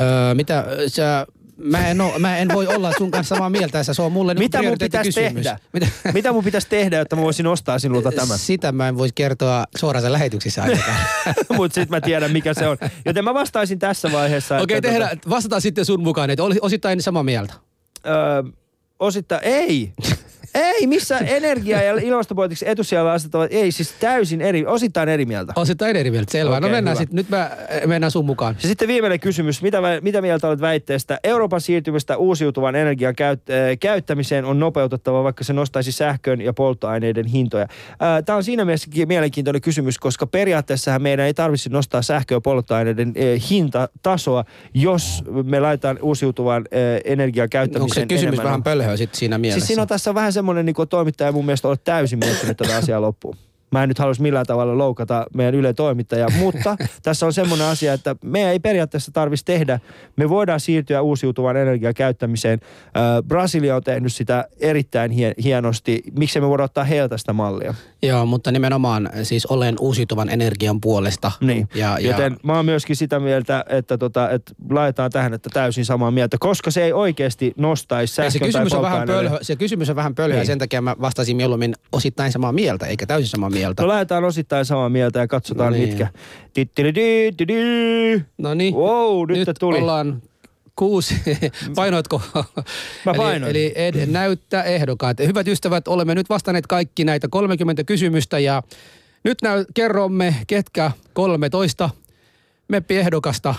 Öö, mitä sä, mä en, oo, mä en voi olla sun kanssa samaa mieltä se on mulle Mitä mun pitäisi tehdä? Mitä? Mitä mun pitäisi tehdä, jotta mä voisin ostaa sinulta tämän? Sitä mä en voisi kertoa suorassa lähetyksissä ainakaan. Mutta sitten mä tiedän, mikä se on. Joten mä vastaisin tässä vaiheessa. Okei, että tehdään, vastataan sitten sun mukaan, että osittain samaa mieltä. öö, osittain, ei. Ei, missä energia- ja ilmastopolitiikassa etusijalla asettavat, ei siis täysin eri, osittain eri mieltä. Osittain eri mieltä, selvä. Okei, no mennään sitten, nyt mä, mennään sun mukaan. Ja sitten viimeinen kysymys. Mitä, mitä mieltä olet väitteestä? Euroopan siirtymistä uusiutuvan energian käyt, äh, käyttämiseen on nopeutettava, vaikka se nostaisi sähkön ja polttoaineiden hintoja. Tämä on siinä mielessä ki- mielenkiintoinen kysymys, koska periaatteessahan meidän ei tarvitse nostaa sähkö- ja polttoaineiden äh, hintatasoa, jos me laitetaan uusiutuvan äh, energian Onko käyttämiseen se kysymys enemmän. vähän pölhöä sitten siinä mielessä? Siis siinä on tässä vähän semmoinen niin toimittaja mun mielestä olet täysin miettinyt tätä asiaa loppuun. Mä en nyt haluaisi millään tavalla loukata meidän Yle toimittajaa, mutta tässä on semmoinen asia, että meidän ei periaatteessa tarvitsisi tehdä. Me voidaan siirtyä uusiutuvan energian käyttämiseen. Brasilia on tehnyt sitä erittäin hie- hienosti. Miksi me voidaan ottaa heiltä sitä mallia? Joo, mutta nimenomaan siis olen uusiutuvan energian puolesta. Niin, Ja, joten ja, mä oon myöskin sitä mieltä, että, tota, että laitetaan tähän, että täysin samaa mieltä, koska se ei oikeasti nostaisi sähkön se tai kysymys, on vähän pölhö, se kysymys on vähän pölhöä, Niin. sen takia mä vastasin mieluummin osittain samaa mieltä, eikä täysin samaa mieltä. No lähdetään osittain samaa mieltä ja katsotaan No niin. mitkä. No niin, Wow, nyt, nyt tuli. ollaan kuusi. Painoitko? Mä painoin. Eli, eli ed, näyttää ehdokkaat. Hyvät ystävät, olemme nyt vastanneet kaikki näitä 30 kysymystä ja nyt näy, kerromme, ketkä 13 meppiehdokasta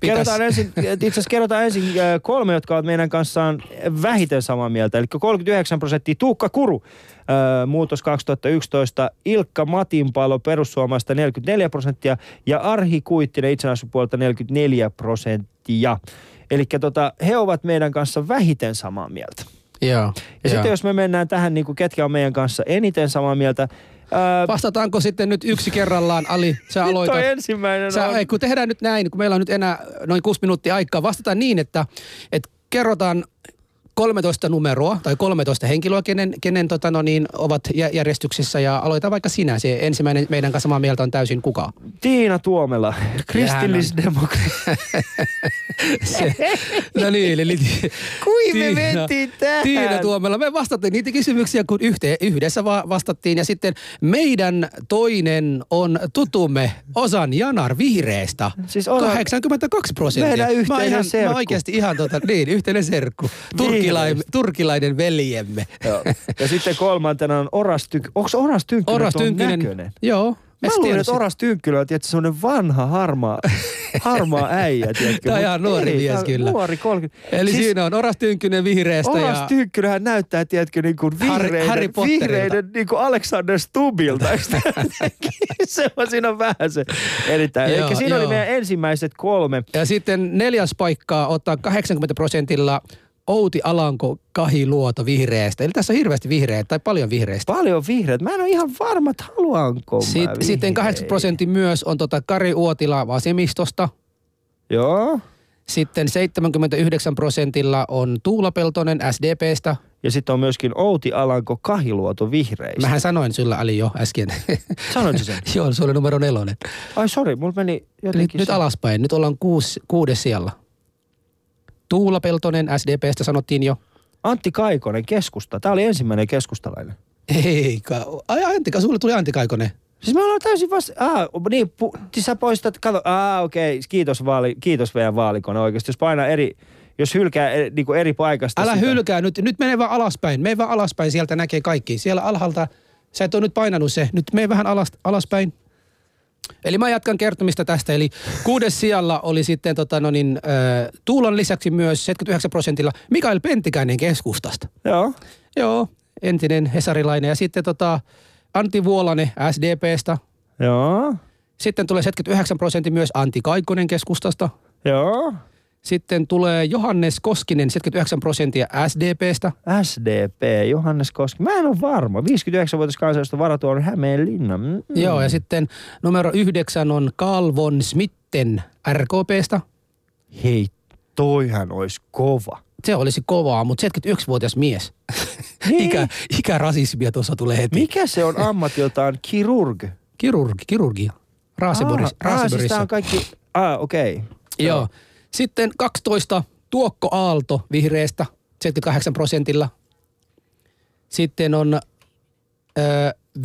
pitäisi... Kerrotaan ensin, itse asiassa kerrotaan ensin äh, kolme, jotka ovat meidän kanssaan vähiten samaa mieltä. Eli 39 prosenttia Tuukka Kuru, äh, muutos 2011, Ilkka Matinpalo perussuomalaista 44 prosenttia ja Arhi Kuittinen itsenäisyyspuolelta 44 prosenttia. Eli tota, he ovat meidän kanssa vähiten samaa mieltä. Joo, Ja joo. sitten jos me mennään tähän, niin kuin ketkä on meidän kanssa eniten samaa mieltä. Ää, Vastataanko sitten nyt yksi kerrallaan, Ali, sä nyt aloitat. toi ensimmäinen Sä, on... ei, kun tehdään nyt näin, kun meillä on nyt enää noin kuusi minuuttia aikaa, vastataan niin, että, että kerrotaan 13 numeroa tai 13 henkilöä, kenen, kenen tota, no niin, ovat jä- järjestyksessä ja aloita vaikka sinä. Se ensimmäinen meidän kanssa samaa mieltä on täysin kuka. Tiina Tuomela, kristillisdemokraatti. Se, no niin, eli Kui me mentiin tähän? Tiina Tuomela, me vastattiin niitä kysymyksiä, kun yhte, yhdessä va- vastattiin. Ja sitten meidän toinen on tutumme Osan Janar Vihreestä. Siis Osa- 82 prosenttia. Meidän mä, yhteinen ihan, serkku. mä oikeasti ihan tota, niin, yhteinen serkku. Turkilainen, Vihreistä. turkilainen veljemme. Joo. Ja sitten kolmantena on Oras Tynkkylä. Onko Oras Tynkkylä Oras Tynkkynen. näköinen? Joo. Mä luulen, että. Oras Tynkkylä on tietysti semmoinen vanha, harmaa, harmaa äijä. Tiedätkö? Tää on ihan nuori ei, mies kyllä. Nuori, 30. Eli siis, siinä on Oras Tynkkynen Vihreästä Oras ja... Tynkkylähän näyttää, tiedätkö, niin kuin Harry- vihreiden, Harry Potterilta. vihreiden niin kuin Alexander jotenkin? se on, siinä on vähän se erittäin. Joo, Eli siinä oli joo. meidän ensimmäiset kolme. Ja sitten neljäs paikkaa ottaa 80 prosentilla Outi Alanko Kahiluoto vihreästä. Eli tässä on hirveästi vihreää tai paljon vihreästä. Paljon vihreät. Mä en ole ihan varma, että haluanko mä Sit, sitten 8 prosenttia myös on tota Kari Uotila vasemmistosta. Joo. Sitten 79 prosentilla on Tuula Peltonen SDPstä. Ja sitten on myöskin Outi Alanko Kahiluoto vihreistä. Mähän sanoin sulle Ali jo äsken. Sanoitko sen? Joo, se oli numero nelonen. Ai sori, mulla meni Nyt, jotenkin... nyt se- alaspäin. Nyt ollaan kuusi, kuudes siellä. Tuula Peltonen SDPstä sanottiin jo. Antti Kaikonen keskusta. Tämä oli ensimmäinen keskustalainen. Eikä. Ai Antika, sulle tuli Antti Kaikonen. Siis me ollaan täysin vasta... Ah, niin, pu, siis sä poistat... Kato, ah, okei, kiitos, vaali, kiitos meidän vaalikone oikeasti. Jos painaa eri... Jos hylkää eri, niin kuin eri paikasta Älä sitä. hylkää nyt. Nyt mene vaan alaspäin. Mene vaan alaspäin. Sieltä näkee kaikki. Siellä alhaalta. Sä et ole nyt painanut se. Nyt mene vähän alas, alaspäin. Eli mä jatkan kertomista tästä. Eli kuudes sijalla oli sitten tota, no niin, äh, Tuulan lisäksi myös 79 prosentilla Mikael Pentikäinen keskustasta. Joo. Joo, entinen hesarilainen. Ja sitten tota, Antti Vuolanen SDPstä. Joo. Sitten tulee 79 prosenttia myös Antti Kaikkonen keskustasta. Joo. Sitten tulee Johannes Koskinen 79 prosenttia SDPstä. SDP, Johannes Koski. Mä en ole varma. 59-vuotias kansanjohtaja varatu on Hämeenlinna. Mm. Joo, ja sitten numero yhdeksän on Carl von Smitten RKPstä. Hei, toihan olisi kova. Se olisi kovaa, mutta 71-vuotias mies. Niin. Ikä, ikärasismia tuossa tulee heti. Mikä se on ammatiltaan kirurg? Kirurgi, kirurgia. Raaseborissa. Ah, ah, siis tää on kaikki... Ah, okei. Okay. Joo. Sitten 12 Tuokko Aalto vihreästä 78 prosentilla. Sitten on ö,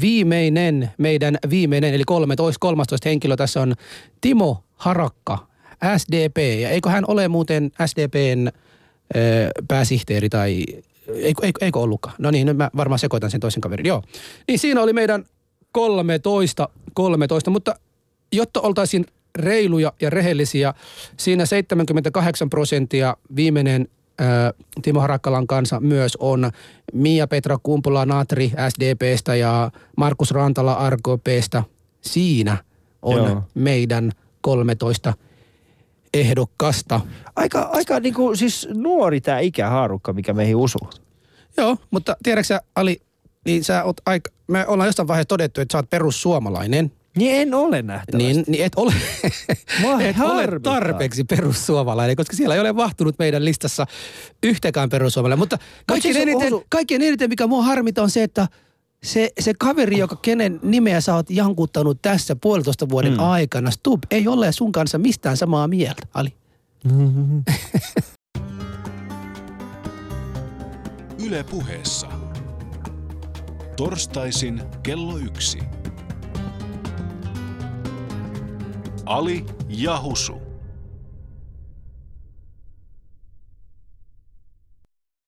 viimeinen, meidän viimeinen, eli 13, 13 henkilö tässä on Timo Harakka, SDP. Ja eikö hän ole muuten SDPn ö, pääsihteeri tai eikö, eikö, eikö ollutkaan? No niin, nyt mä varmaan sekoitan sen toisen kaverin. Joo. Niin siinä oli meidän 13, 13, mutta jotta oltaisiin reiluja ja rehellisiä, siinä 78 prosenttia viimeinen Timo Harakkalan kanssa myös on Mia-Petra Kumpula-Natri SDPstä ja Markus Rantala RKPstä. Siinä on Joo. Meidän 13 ehdokasta. Aika, aika niinku, siis nuori tämä ikähaarukka, mikä meihin usuu. Joo, mutta tiedätkö Ali, niin sä oot aika, me ollaan jostain vaiheessa todettu, että sä oot perussuomalainen. Niin en ole nähtävästi. Niin, niin et ole, et ole tarpeeksi perussuomalainen, koska siellä ei ole vahtunut meidän listassa yhtäkään perussuomalainen. Mutta kaikkein, siis eniten, osu- kaikkein eniten, mikä mua harmita on se, että se, se kaveri, joka kenen nimeä sä oot jankuttanut tässä puolitoista vuoden Mm. aikana, Stub, ei ole sun kanssa mistään samaa mieltä, Ali. Yle puheessa. Torstaisin kello yksi. Ali ja Husu.